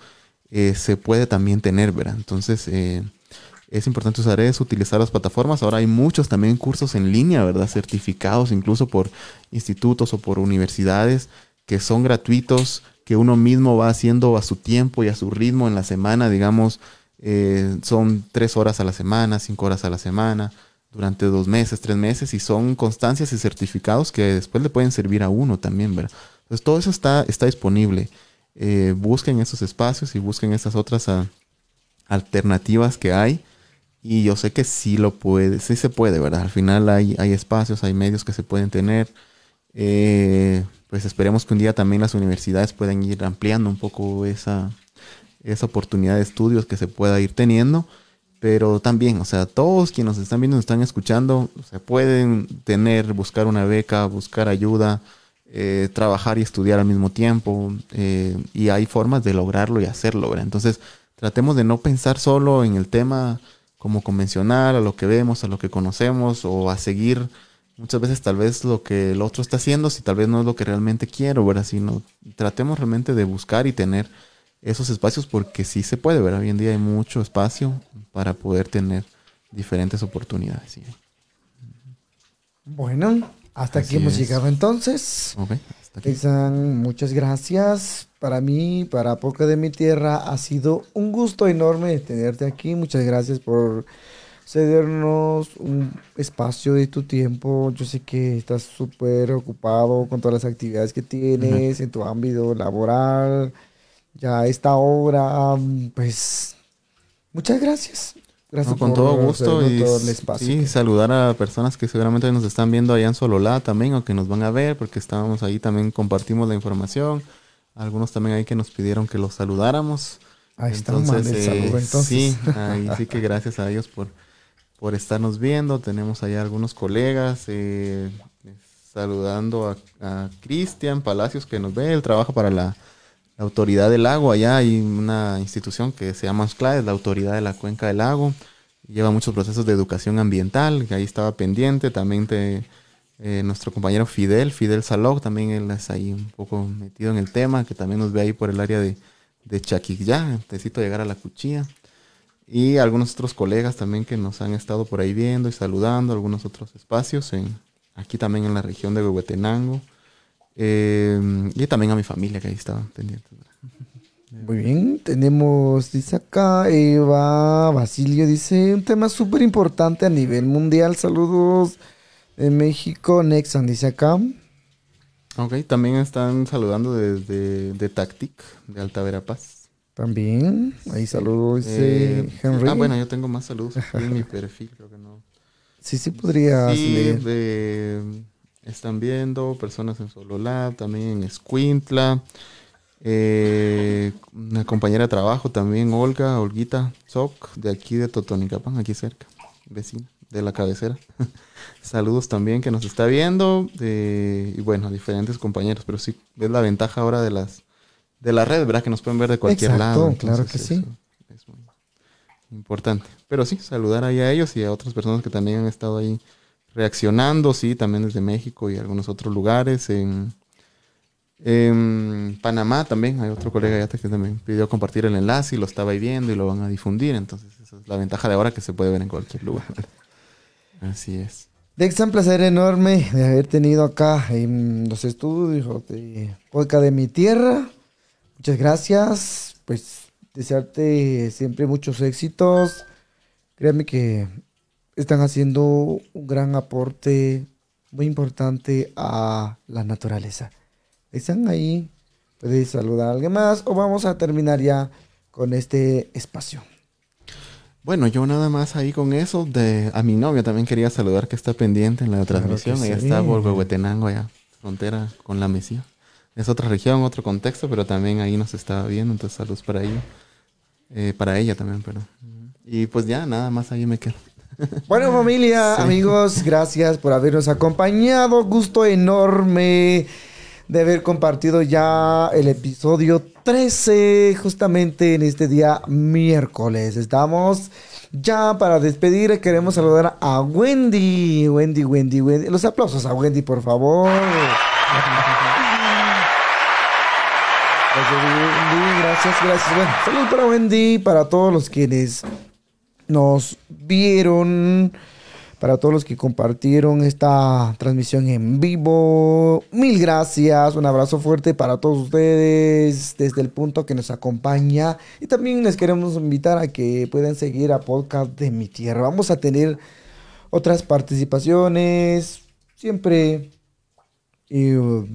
eh, se puede también tener, ¿verdad? Entonces, es importante usar eso, utilizar las plataformas. Ahora hay muchos también cursos en línea, ¿verdad? Certificados incluso por institutos o por universidades que son gratuitos, que uno mismo va haciendo a su tiempo y a su ritmo en la semana, digamos, eh, son tres horas a la semana, cinco horas a la semana, durante dos meses, tres meses, y son constancias y certificados que después le pueden servir a uno también, ¿verdad? Entonces todo eso está, está disponible. Eh, busquen esos espacios y busquen esas otras ah, alternativas que hay y yo sé que sí lo puede, sí se puede, ¿verdad? Al final hay, hay espacios, hay medios que se pueden tener. Eh, pues esperemos que un día también las universidades puedan ir ampliando un poco esa, esa oportunidad de estudios que se pueda ir teniendo. Pero también, o sea, todos quienes nos están viendo, nos están escuchando, se pueden tener, buscar una beca, buscar ayuda, eh, trabajar y estudiar al mismo tiempo. Eh, y hay formas de lograrlo y hacerlo, ¿verdad? Entonces, tratemos de no pensar solo en el tema como convencional, a lo que vemos, a lo que conocemos, o a seguir muchas veces tal vez lo que el otro está haciendo, si tal vez no es lo que realmente quiero, ¿verdad? Sino tratemos realmente de buscar y tener esos espacios porque sí se puede, ¿verdad? Hoy en día hay mucho espacio para poder tener diferentes oportunidades. Bueno, hasta aquí hemos llegado entonces. Okay, muchas gracias para mí, para Poca de mi Tierra, ha sido un gusto enorme tenerte aquí. Muchas gracias por cedernos un espacio de tu tiempo. Yo sé que estás súper ocupado con todas las actividades que tienes en tu ámbito laboral. Ya a esta hora, pues, muchas gracias. Gracias con todo gusto y sí, saludar a personas que seguramente nos están viendo allá en Sololá también o que nos van a ver porque estábamos ahí también compartimos la información algunos también ahí que nos pidieron que los saludáramos. Ahí entonces, el saludo, entonces. Sí, ahí sí que gracias a ellos por, por estarnos viendo. Tenemos allá algunos colegas eh, saludando a, Cristian Palacios que nos ve. Él trabaja para la, Autoridad del Lago. Allá hay una institución que se llama es la Autoridad de la Cuenca del Lago. Lleva muchos procesos de educación ambiental, que ahí estaba pendiente. También eh, nuestro compañero Fidel, Fidel Salog, también él es ahí un poco metido en el tema, que también nos ve ahí por el área de, de Chaquilla, necesito llegar a la cuchilla. Y algunos otros colegas también que nos han estado por ahí viendo y saludando, algunos otros espacios, aquí también en la región de Huehuetenango. Eh, y también a mi familia que ahí estaba pendiente. Muy bien, tenemos, dice acá, Eva Basilio, dice un tema súper importante a nivel mundial. Saludos en México, Nexan dice acá. Ok, también están saludando desde de Tactic, de Alta Verapaz. También, ahí saludos, dice eh, Henry. Ah, bueno, yo tengo más saludos en mi perfil, creo que no. Sí, sí, podría sí, están viendo personas en Sololab, también en Escuintla. Eh, una compañera de trabajo también, Olga, Olguita Zoc, de aquí de Totonicapán, aquí cerca, vecina de la cabecera. Saludos también que nos está viendo. y bueno, diferentes compañeros. Pero sí, es la ventaja ahora de las de la red, ¿verdad? Que nos pueden ver de cualquier lado. claro que sí. Es muy importante. Pero sí, saludar ahí a ellos y a otras personas que también han estado ahí reaccionando, sí, también desde México y algunos otros lugares. En, Panamá también hay otro colega ya que también pidió compartir el enlace y lo estaba ahí viendo y lo van a difundir. Entonces, Esa es la ventaja de ahora que se puede ver en cualquier lugar. Así es. Dexa, un placer enorme de haber tenido acá en los estudios de podcast de mi tierra. Muchas gracias. Pues desearte siempre muchos éxitos. Créanme que están haciendo un gran aporte muy importante a la naturaleza. Están ahí. Puedes saludar a alguien más o vamos a terminar ya con este espacio. Bueno, yo nada más ahí con eso, de a mi novia también quería saludar que está pendiente en la transmisión. Ella sí. está por Huehuetenango, allá, frontera con la Mesía. Es otra región, otro contexto, pero también ahí nos estaba viendo, entonces saludos para ella. Eh, para ella también, perdón. Y pues ya, nada más ahí me quedo. Bueno, familia, amigos, gracias por habernos acompañado. Gusto enorme de haber compartido ya el episodio 13, justamente en este día miércoles. Estamos ya para despedir. Queremos saludar a Wendy. Wendy, Wendy, Wendy. Los aplausos a Wendy, por favor. Gracias, Wendy. Gracias, gracias. Bueno, salud para Wendy, para todos los quienes nos vieron, para todos los que compartieron esta transmisión en vivo. Mil gracias, un abrazo fuerte para todos ustedes desde el punto que nos acompaña. Y también les queremos invitar a que puedan seguir a Podcast de mi Tierra. Vamos a tener otras participaciones, siempre eh,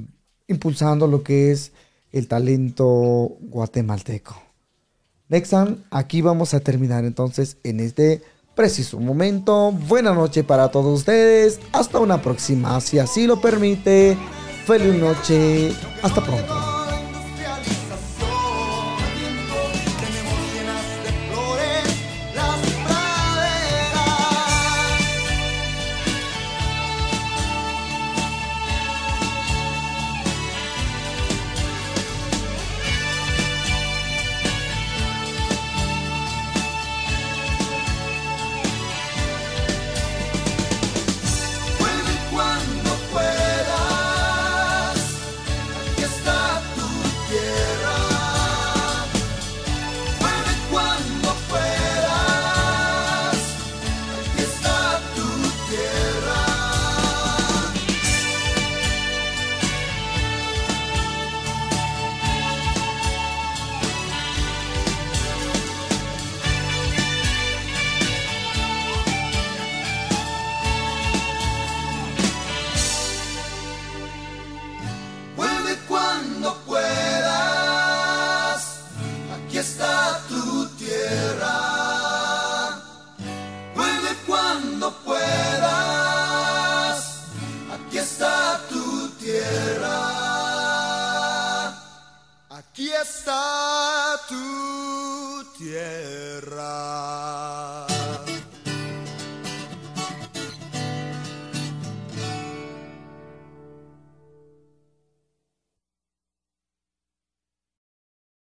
impulsando lo que es el talento guatemalteco. Nexan, aquí vamos a terminar entonces en este preciso momento. Buena noche para todos ustedes. Hasta una próxima, si así lo permite. Feliz noche. Hasta pronto.